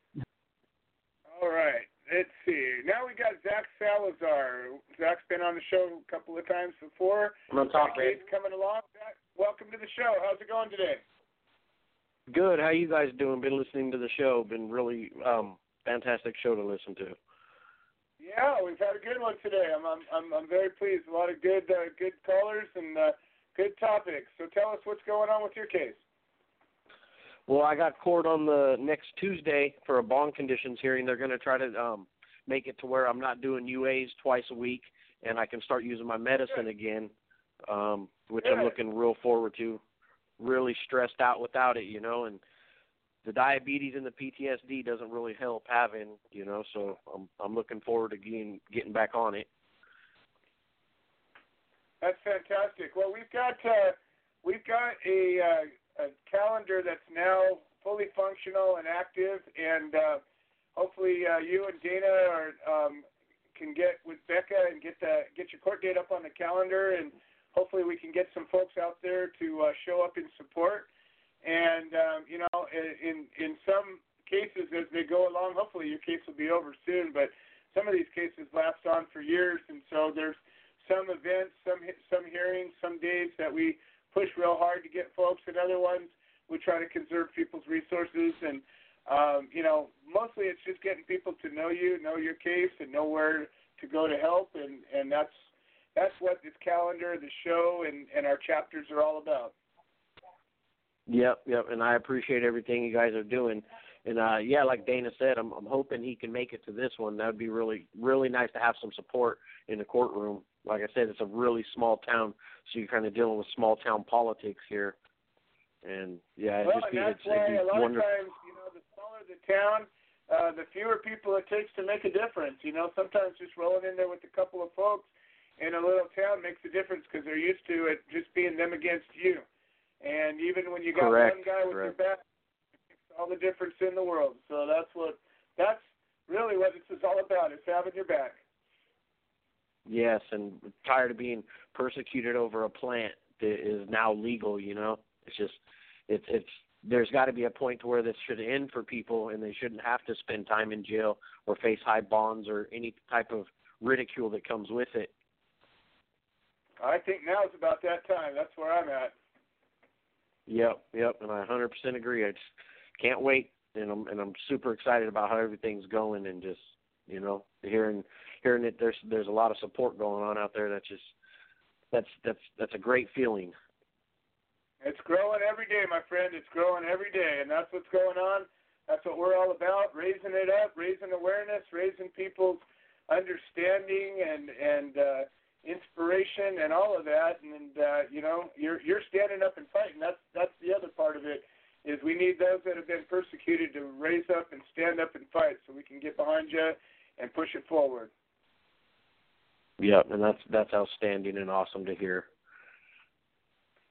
All right. Let's see. Now we got Zach Salazar. Zach's been on the show a couple of times before. I'm on top, Zach man. Coming along. Zach, welcome to the show. How's it going today? Good. How you guys doing? Been listening to the show. Been really um fantastic show to listen to. Yeah, we've had a good one today. I'm I'm I'm, I'm very pleased. A lot of good uh, good callers and uh, good topics. So tell us what's going on with your case. Well, I got court on the next Tuesday for a bond conditions hearing. They're going to try to um make it to where I'm not doing UAs twice a week and I can start using my medicine again, um, which I'm looking real forward to. Really stressed out without it, you know, and the diabetes and the PTSD doesn't really help having, you know, so I'm I'm looking forward to getting getting back on it. That's fantastic. Well, we've got uh, we've got a, uh, a calendar that's now fully functional and active, and uh, hopefully uh, you and Dana are, um, can get with Becca and get the get your court date up on the calendar, and hopefully we can get some folks out there to uh, show up in support. And um, you know, in in some cases as they go along, hopefully your case will be over soon, but some of these cases last on for years, and so there's some events, some some hearings, some days that we push real hard to get folks, and other ones we try to conserve people's resources. And um, you know, mostly it's just getting people to know you, know your case, and know where to go to help. And and that's that's what this calendar, the show, and and our chapters are all about. Yep, yep, and I appreciate everything you guys are doing. And uh yeah, like Dana said, I'm I'm hoping he can make it to this one. That would be really really nice to have some support in the courtroom. Like I said, it's a really small town, so you're kind of dealing with small town politics here. And yeah, it well, just and be that's why a lot wonderful. of times, you know, the smaller the town, uh, the fewer people it takes to make a difference. You know, sometimes just rolling in there with a couple of folks in a little town makes a difference because they're used to it just being them against you. And even when you got Correct, one guy with your back, it makes all the difference in the world. So that's what that's really what this is all about. Is having your back. Yes, and tired of being persecuted over a plant that is now legal. You know, it's just it's it's there's got to be a point to where this should end for people, and they shouldn't have to spend time in jail or face high bonds or any type of ridicule that comes with it. I think now is about that time. That's where I'm at. Yep, yep, and I 100% agree. I just can't wait, and I'm and I'm super excited about how everything's going, and just you know hearing hearing that there's there's a lot of support going on out there. That's just that's that's that's a great feeling. It's growing every day, my friend. It's growing every day, and that's what's going on. That's what we're all about: raising it up, raising awareness, raising people's understanding and and uh, inspiration, and all of that. And, and uh, you know, you're you're standing up and fighting. That's that's the other part of it. Is we need those that have been persecuted to raise up and stand up and fight, so we can get behind you and push it forward. Yep, and that's that's outstanding and awesome to hear.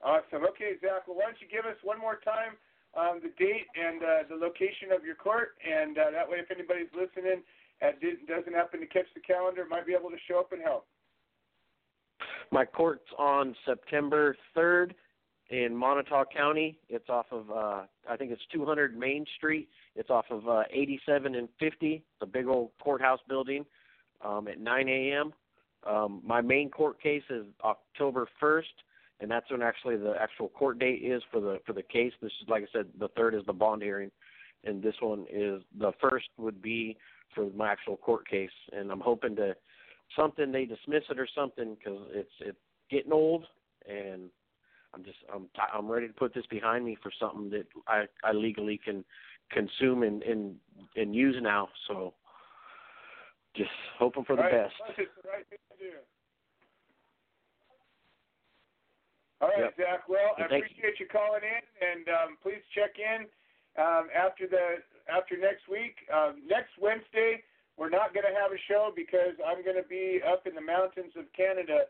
Awesome. Okay, Zach. Well, why don't you give us one more time um, the date and uh, the location of your court, and uh, that way, if anybody's listening and didn't, doesn't happen to catch the calendar, might be able to show up and help. My court's on September 3rd in Moniteau County. It's off of uh I think it's 200 Main Street. It's off of uh 87 and 50. It's a big old courthouse building um at 9 a.m. Um my main court case is October 1st and that's when actually the actual court date is for the for the case. This is like I said the third is the bond hearing and this one is the first would be for my actual court case and I'm hoping to something they dismiss it or something cuz it's it's getting old and I'm just I'm t- I'm ready to put this behind me for something that I I legally can consume and and and use now. So just hoping for the right. best. Right thing to do. All right, Yep. Zach. Well, I Well, appreciate you calling in, and um, please check in um, after the after next week. Um, next Wednesday, we're not going to have a show because I'm going to be up in the mountains of Canada,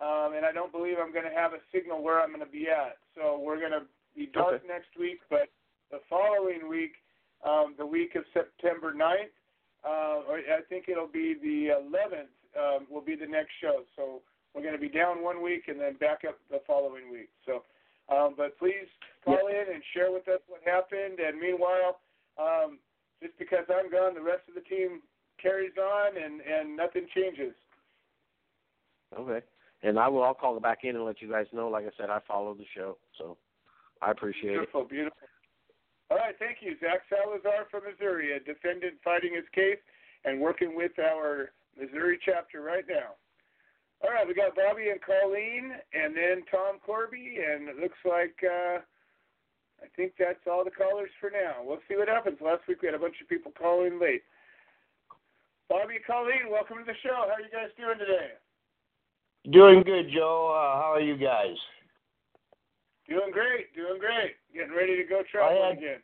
um, and I don't believe I'm going to have a signal where I'm going to be at. So we're going to be dark Okay. next week, but the following week, um, the week of September 9th, uh, or I think it'll be the 11th, um, will be the next show. So we're going to be down one week and then back up the following week. So, um, but please call in and share with us what happened. And meanwhile, um, just because I'm gone, the rest of the team carries on and and nothing changes. Okay. And I will I'll call back in and let you guys know. Like I said, I follow the show, so I appreciate it. Beautiful, beautiful. All right, thank you, Zach Salazar from Missouri, a defendant fighting his case and working with our Missouri chapter right now. All right, we got Bobby and Colleen, and then Tom Corby, and it looks like uh, I think that's all the callers for now. We'll see what happens. Last week we had a bunch of people calling late. Bobby, Colleen, welcome to the show. How are you guys doing today? Doing good, Joe. Uh, how are you guys? Doing great, doing great. Getting ready to go traveling again.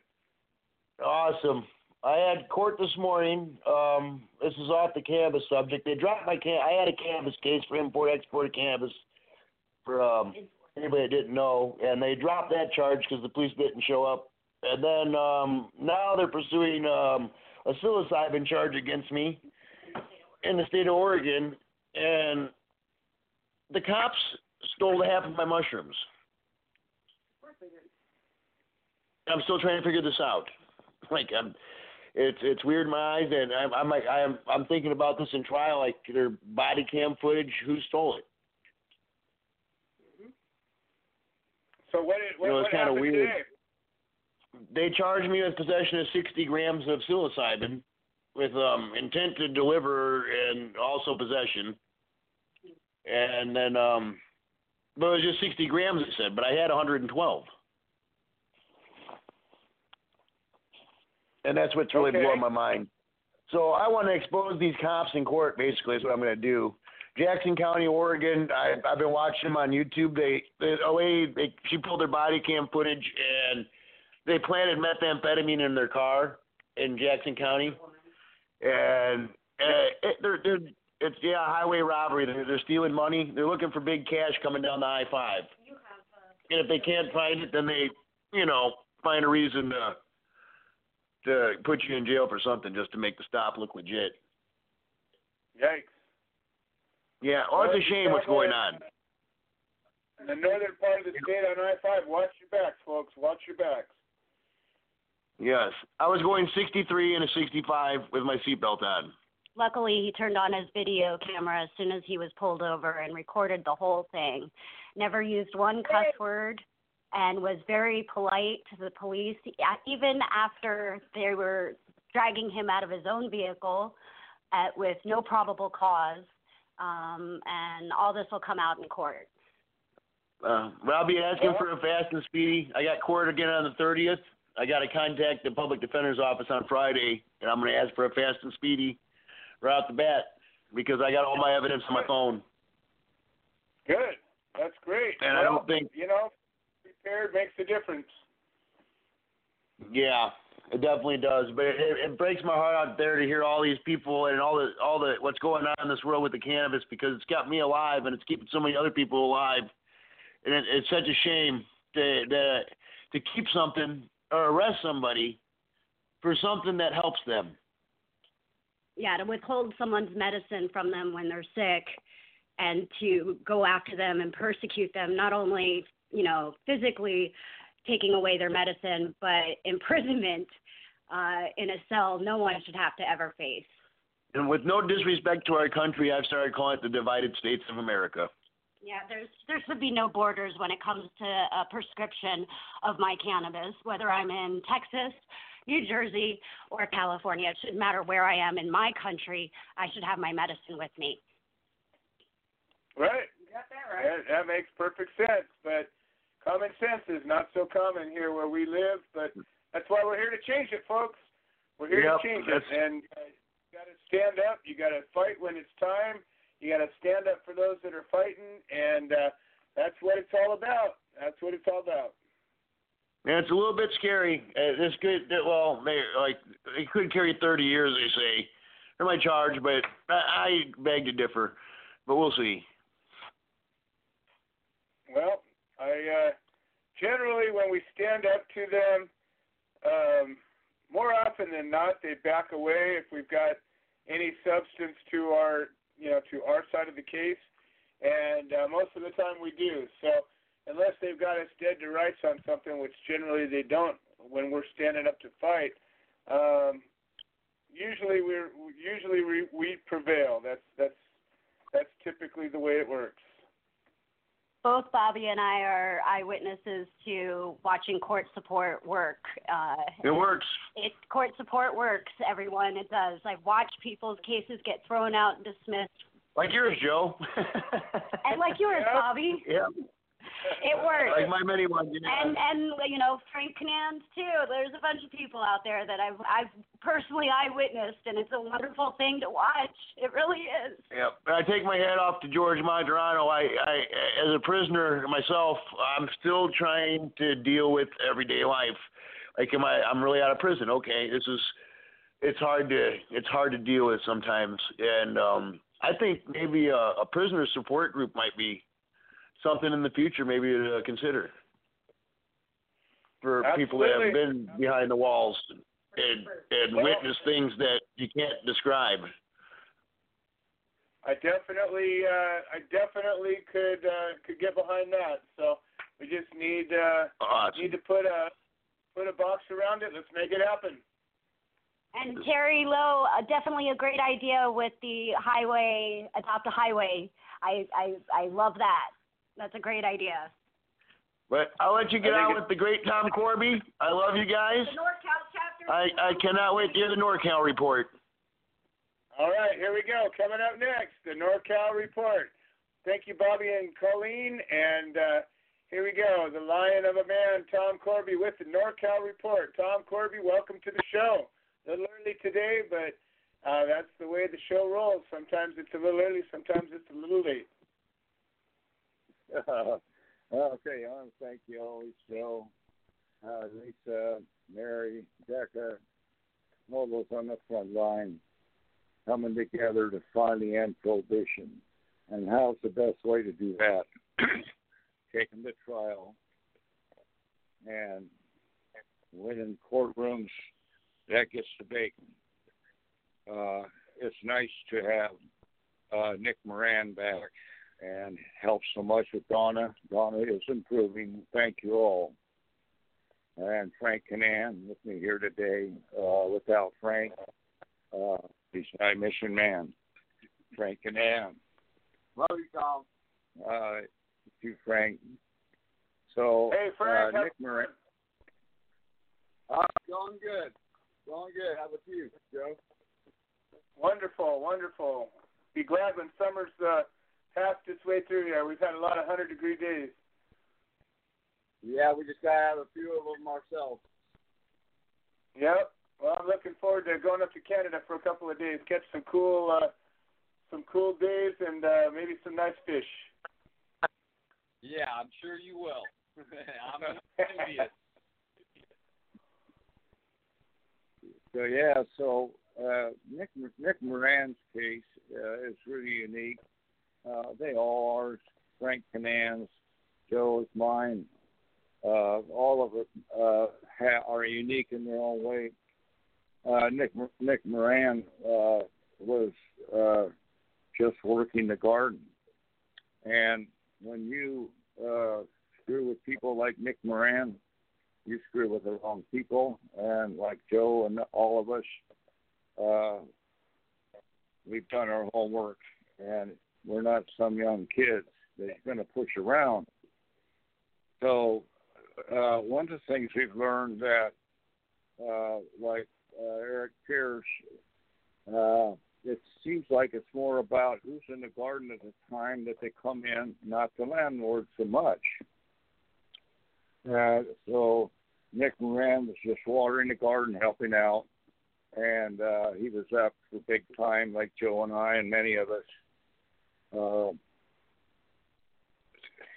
Awesome. I had court this morning. Um, this is off the cannabis subject. They dropped my can. I had a cannabis case for import export of cannabis for um, anybody that didn't know, and they dropped that charge because the police didn't show up. And then um, now they're pursuing um, a psilocybin charge against me in the state of Oregon, and the cops stole half of my mushrooms. I'm still trying to figure this out. Like I'm, it's it's weird in my eyes, and I'm I'm like I'm I'm thinking about this in trial. Like their body cam footage, who stole it? So what, did- what, You know, it's what kinda weird. today? They charged me with possession of 60 grams of psilocybin, with um intent to deliver and also possession. And then um, but it was just 60 grams. It said, but I had 112. and that's what's really Okay. blowing my mind. So I want to expose these cops in court. Basically, is what I'm going to do. Jackson County, Oregon. I, I've been watching them on YouTube. They, they, a lady, they, she pulled their body cam footage and they planted methamphetamine in their car in Jackson County, and uh, it, they're, they're, it's yeah, highway robbery. They're, they're stealing money. They're looking for big cash coming down the I five. And if they can't find it, then they, you know, find a reason to to put you in jail for something just to make the stop look legit. Yikes. Yeah, oh, it's a shame what's going on. In the northern part of the state on I-5, watch your backs, folks. Watch your backs. Yes, I was going 63 and a 65 with my seatbelt on. Luckily, he turned on his video camera as soon as he was pulled over and recorded the whole thing. Never used one cuss word and was very polite to the police, even after they were dragging him out of his own vehicle at, with no probable cause. Um, and all this will come out in court. Uh, well, I'll be asking for a fast and speedy. I got court again on the 30th. I got to contact the public defender's office on Friday, and I'm going to ask for a fast and speedy right off the bat because I got all my evidence on my phone. Good. That's great. And I don't think- you know, prepared makes a difference. Yeah, it definitely does. But it, it, it breaks my heart out there to hear all these people and all the all the what's going on in this world with the cannabis because it's got me alive and it's keeping so many other people alive. And it, it's such a shame to to to keep something or arrest somebody for something that helps them. Yeah, to withhold someone's medicine from them when they're sick and to go after them and persecute them, not only, you know, physically taking away their medicine, but imprisonment uh, in a cell no one should have to ever face. And with no disrespect to our country, I've started calling it the divided states of America. Yeah, there's there should be no borders when it comes to a prescription of my cannabis, whether I'm in Texas, New Jersey, or California. It shouldn't matter where I am in my country. I should have my medicine with me. Right. You got that right. That, that makes perfect sense, but common sense is not so common here where we live. But that's why we're here to change it, folks. We're here Yep, to change it, and uh, you got to stand up. You got to fight when it's time. You got to stand up for those that are fighting, and uh, that's what it's all about. That's what it's all about. And it's a little bit scary. Uh, this could, well, may, like it could carry 30 years, they say. They're my charge, but I, I beg to differ. But we'll see. Well, I uh, generally when we stand up to them, um, more often than not, they back away if we've got any substance to our, you know, to our side of the case, and uh, most of the time we do. So unless they've got us dead to rights on something, which generally they don't when we're standing up to fight, um, usually we're usually we, we prevail. That's that's that's typically the way it works. Both Bobby and I are eyewitnesses to watching court support work. Uh, It works. It court support works, everyone. It does. I've watched people's cases get thrown out and dismissed, Like yours, Joe. and like yours, Bobby, yeah. It works. Like my many ones. Yeah. and and you know Frank Canans too. There's a bunch of people out there that I've I've personally eyewitnessed, and it's a wonderful thing to watch. It really is. Yep. I take my hat off to George Martorano. I, I, as a prisoner myself, I'm still trying to deal with everyday life. Like, am I? I'm really out of prison. Okay, this is. It's hard to. It's hard to deal with sometimes, and um, I think maybe a, a prisoner support group might be something in the future, maybe to consider for people that have been behind the walls and and Well- witness things that you can't describe. I definitely, uh, I definitely could uh, could get behind that. So we just need uh, Awesome. need to put a put a box around it. Let's make it happen. And Terry Lowe, uh, definitely a great idea with the highway, adopt a highway. I I I love that. That's a great idea. But I'll let you get I think out with the great Tom Corby. I love you guys. The NorCal chapter. I, I cannot wait to hear the NorCal report. All right, here we go. Coming up next, the NorCal report. Thank you, Bobby and Colleen. And uh, here we go. The lion of a man, Tom Corby, with the NorCal report. Tom Corby, welcome to the show. A little early today, but uh, that's the way the show rolls. Sometimes it's a little early, sometimes it's a little late. okay, I want to thank you always, Joe, uh, Lisa, Mary, Becca, all those on the front line coming together to finally end prohibition. And how's the best way to do that? Them to trial and when in courtrooms, that gets the bacon. Uh, it's nice to have uh, Nick Moran back and helps so much with Donna. Donna is improving. Thank you all. And Frank Canan with me here today. Uh, without Frank, uh, he's my mission man. Frank Canan. Love you, Tom. Uh, you, Frank. So, Hey, Frank, uh, how- Nick Moran. Uh, going good. Going good. How about you, Joe? Wonderful, wonderful. Be glad when summer's uh, passed its way through here. We've had a lot of 100 degree days. Yeah, we just gotta have a few of them ourselves. Yep. Well, I'm looking forward to going up to Canada for a couple of days, catch some cool, uh, some cool days, and uh, maybe some nice fish. Yeah, I'm sure you will. I'm envious. So yeah, so uh, Nick Nick Moran's case uh, is really unique. Uh, they all are. Frank Canan's, Joe's, mine. Uh, all of it uh, ha- are unique in their own way. Uh, Nick Nick Moran uh, was uh, just working the garden, And when you uh, screw with people like Nick Moran, you screw with the wrong people. And like Joe and all of us, uh, we've done our homework, and we're not some young kids that you're going to push around. So uh, one of the things we've learned that, uh, like uh, Eric Pierce, uh, it seems like it's more about who's in the garden at the time that they come in, not the landlord so much. Uh, so Nick Moran was just watering the garden, helping out, and uh, he was up for big time, like Joe and I and many of us. Uh,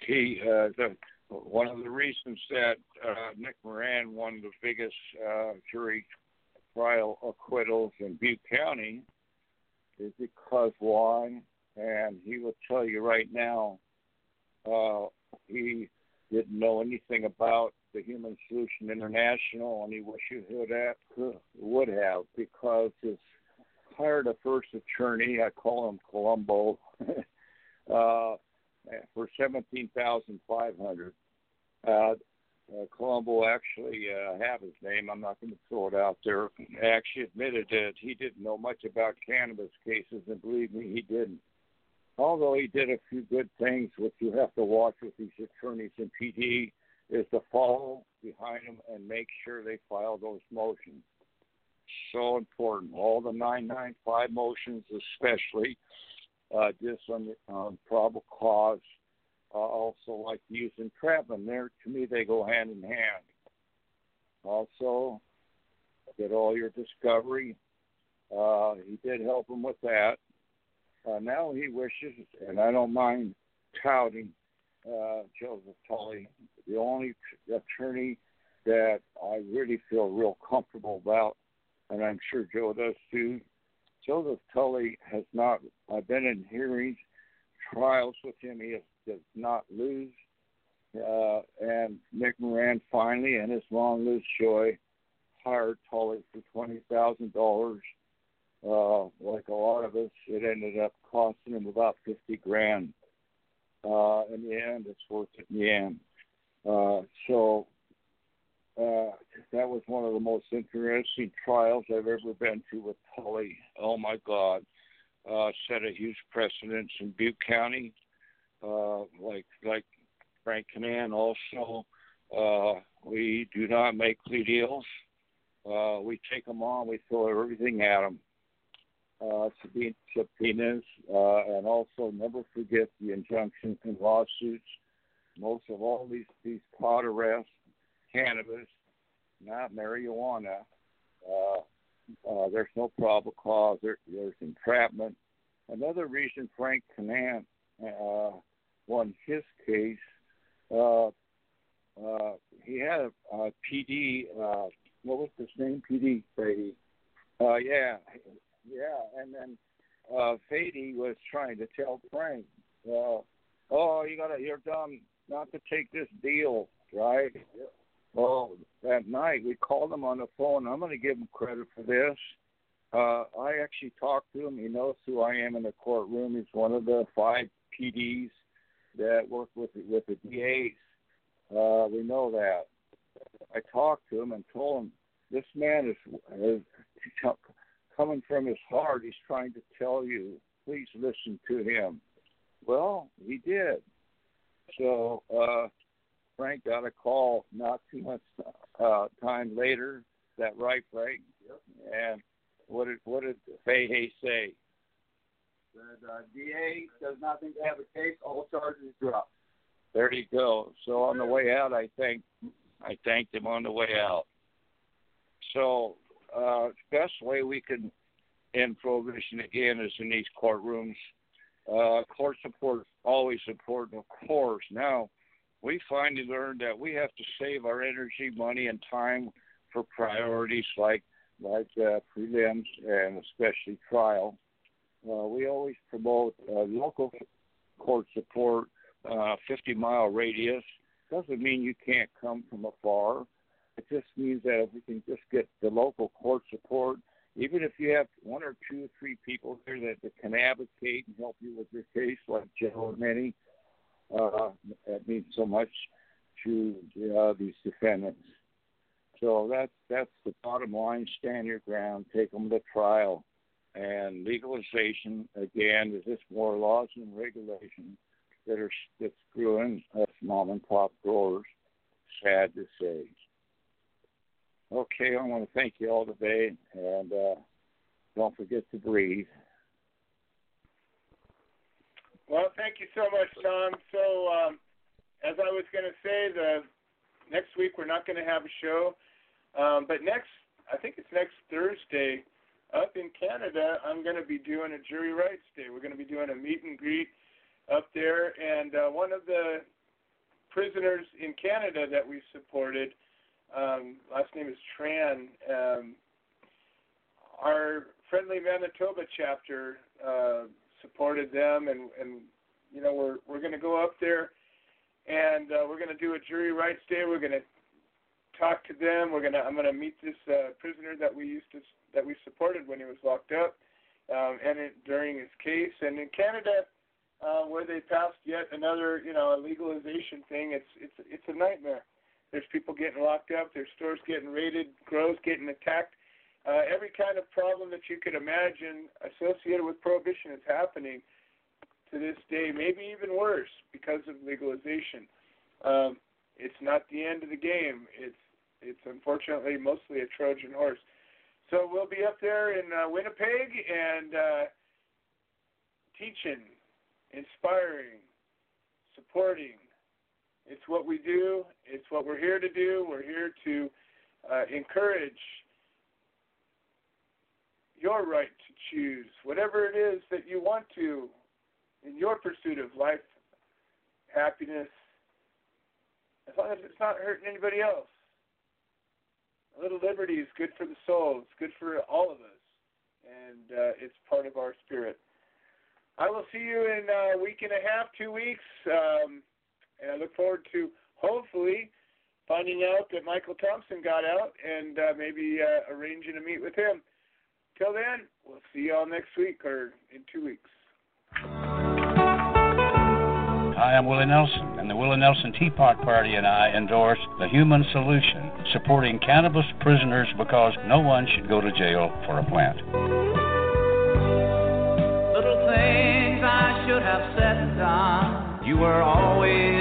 he uh, the one of the reasons that uh, Nick Moran won the biggest uh, jury trial acquittals in Butte County is because why? And he will tell you right now, uh, he didn't know anything about the Human Solution International, and he wishes he would have, would have because his hired a first attorney. I call him Columbo. uh, for seventeen thousand five hundred. Uh, uh, Columbo actually uh, have his name. I'm not going to throw it out there. Actually admitted that he didn't know much about cannabis cases, and believe me, he didn't. Although he did a few good things, what you have to watch with these attorneys in PD is to follow behind them and make sure they file those motions. So important. All the 995 motions, especially, uh, just on um, probable cause. Uh, also, like use entrapment. There, to me, they go hand in hand. Also, get all your discovery. Uh, he did help him with that. Uh, now he wishes, and I don't mind touting uh, Joseph Tully, the only attorney that I really feel real comfortable about, and I'm sure Joe does too. Joseph Tully has not. I've been in hearings, trials with him. He has, does not lose. Uh, and Nick Moran finally, and his long loose joy, hired Tully for twenty thousand dollars. Uh, like a lot of us, it ended up costing him about fifty grand. Uh, in the end, it's worth it in the end. Uh, so uh, that was one of the most interesting trials I've ever been to with Tully. Oh my God, uh, set a huge precedence in Butte County. Uh, like like Frank Canan also, uh, we do not make plea deals. Uh, we take them on, we throw everything at them. Uh, subpoenas, uh, and also never forget the injunctions and lawsuits. Most of all these these pot arrests cannabis, not marijuana. Uh, uh, there's no probable cause. There, there's entrapment. Another reason Frank Canan uh, won his case, uh, uh, he had a, a PD. Uh, what was his name? PD Fady. Uh, yeah, yeah. And then uh, Fady was trying to tell Frank, uh, "Oh, you gotta, you're dumb not to take this deal, right?" Well, that night we called him on the phone. I'm going to give him credit for this. Uh, I actually talked to him. He knows who I am in the courtroom. He's one of the five PDs that work with with the DAs. Uh, we know that. I talked to him and told him this man is, is coming from his heart. He's trying to tell you, please listen to him. Well, he did. So uh, Frank got a call not too much uh, time later. Is that right, Frank? Yep. And what did what did Fahey say? The uh, DA does not think they have a case. All charges dropped. There you go. So on the way out, I thanked I thanked him on the way out. So uh, best way we can end prohibition again is in these courtrooms. Uh, court support is always important, of course. Now, we finally learned that we have to save our energy, money, and time for priorities like like uh, prelims and especially trial. Uh, we always promote uh, local court support, uh, 50 mile radius. Doesn't mean you can't come from afar. It just means that if we can just get the local court support, even if you have one or two or three people there that, that can advocate and help you with your case, like Joe and many, uh, that means so much to uh, these defendants. So that's that's the bottom line. Stand your ground. Take them to trial. And legalization again is just more laws and regulations that are that's screwing us mom and pop growers. Sad to say. Okay, I want to thank you all today, and uh, don't forget to breathe. Well, thank you so much, Tom. So, um, as I was going to say, the next week we're not going to have a show, um, but next, I think it's next Thursday, up in Canada, I'm going to be doing a jury rights day. We're going to be doing a meet and greet up there, and uh, one of the prisoners in Canada that we supported, um, last name is Tran. Um, our friendly Manitoba chapter uh, supported them, and and you know we're we're going to go up there, and uh, we're going to do a jury rights day. We're going to talk to them. We're gonna I'm going to meet this uh, prisoner that we used to that we supported when he was locked up, um, and it, during his case. And in Canada, uh, where they passed yet another you know a legalization thing, it's it's it's a nightmare. There's people getting locked up. There's stores getting raided. Grows getting attacked. Uh, every kind of problem that you could imagine associated with prohibition is happening to this day, maybe even worse because of legalization. Um, it's not the end of the game. It's it's unfortunately mostly a Trojan horse. So we'll be up there in uh, Winnipeg and uh, teaching, inspiring, supporting. It's what we do. It's what we're here to do. We're here to uh, encourage your right to choose whatever it is that you want to in your pursuit of life, happiness, as long as it's not hurting anybody else. A little liberty is good for the soul. It's good for all of us, and uh, it's part of our spirit. I will see you in a week and a half, two weeks, um, and I look forward to hopefully finding out that Michael Thompson got out and uh, maybe uh, arranging a meet with him. Till then, we'll see you all next week or in two weeks. Hi, I'm Willie Nelson, and the Willie Nelson Teapot Party and I endorse the Human Solution, supporting cannabis prisoners because no one should go to jail for a plant. Little things I should have said and done. You were always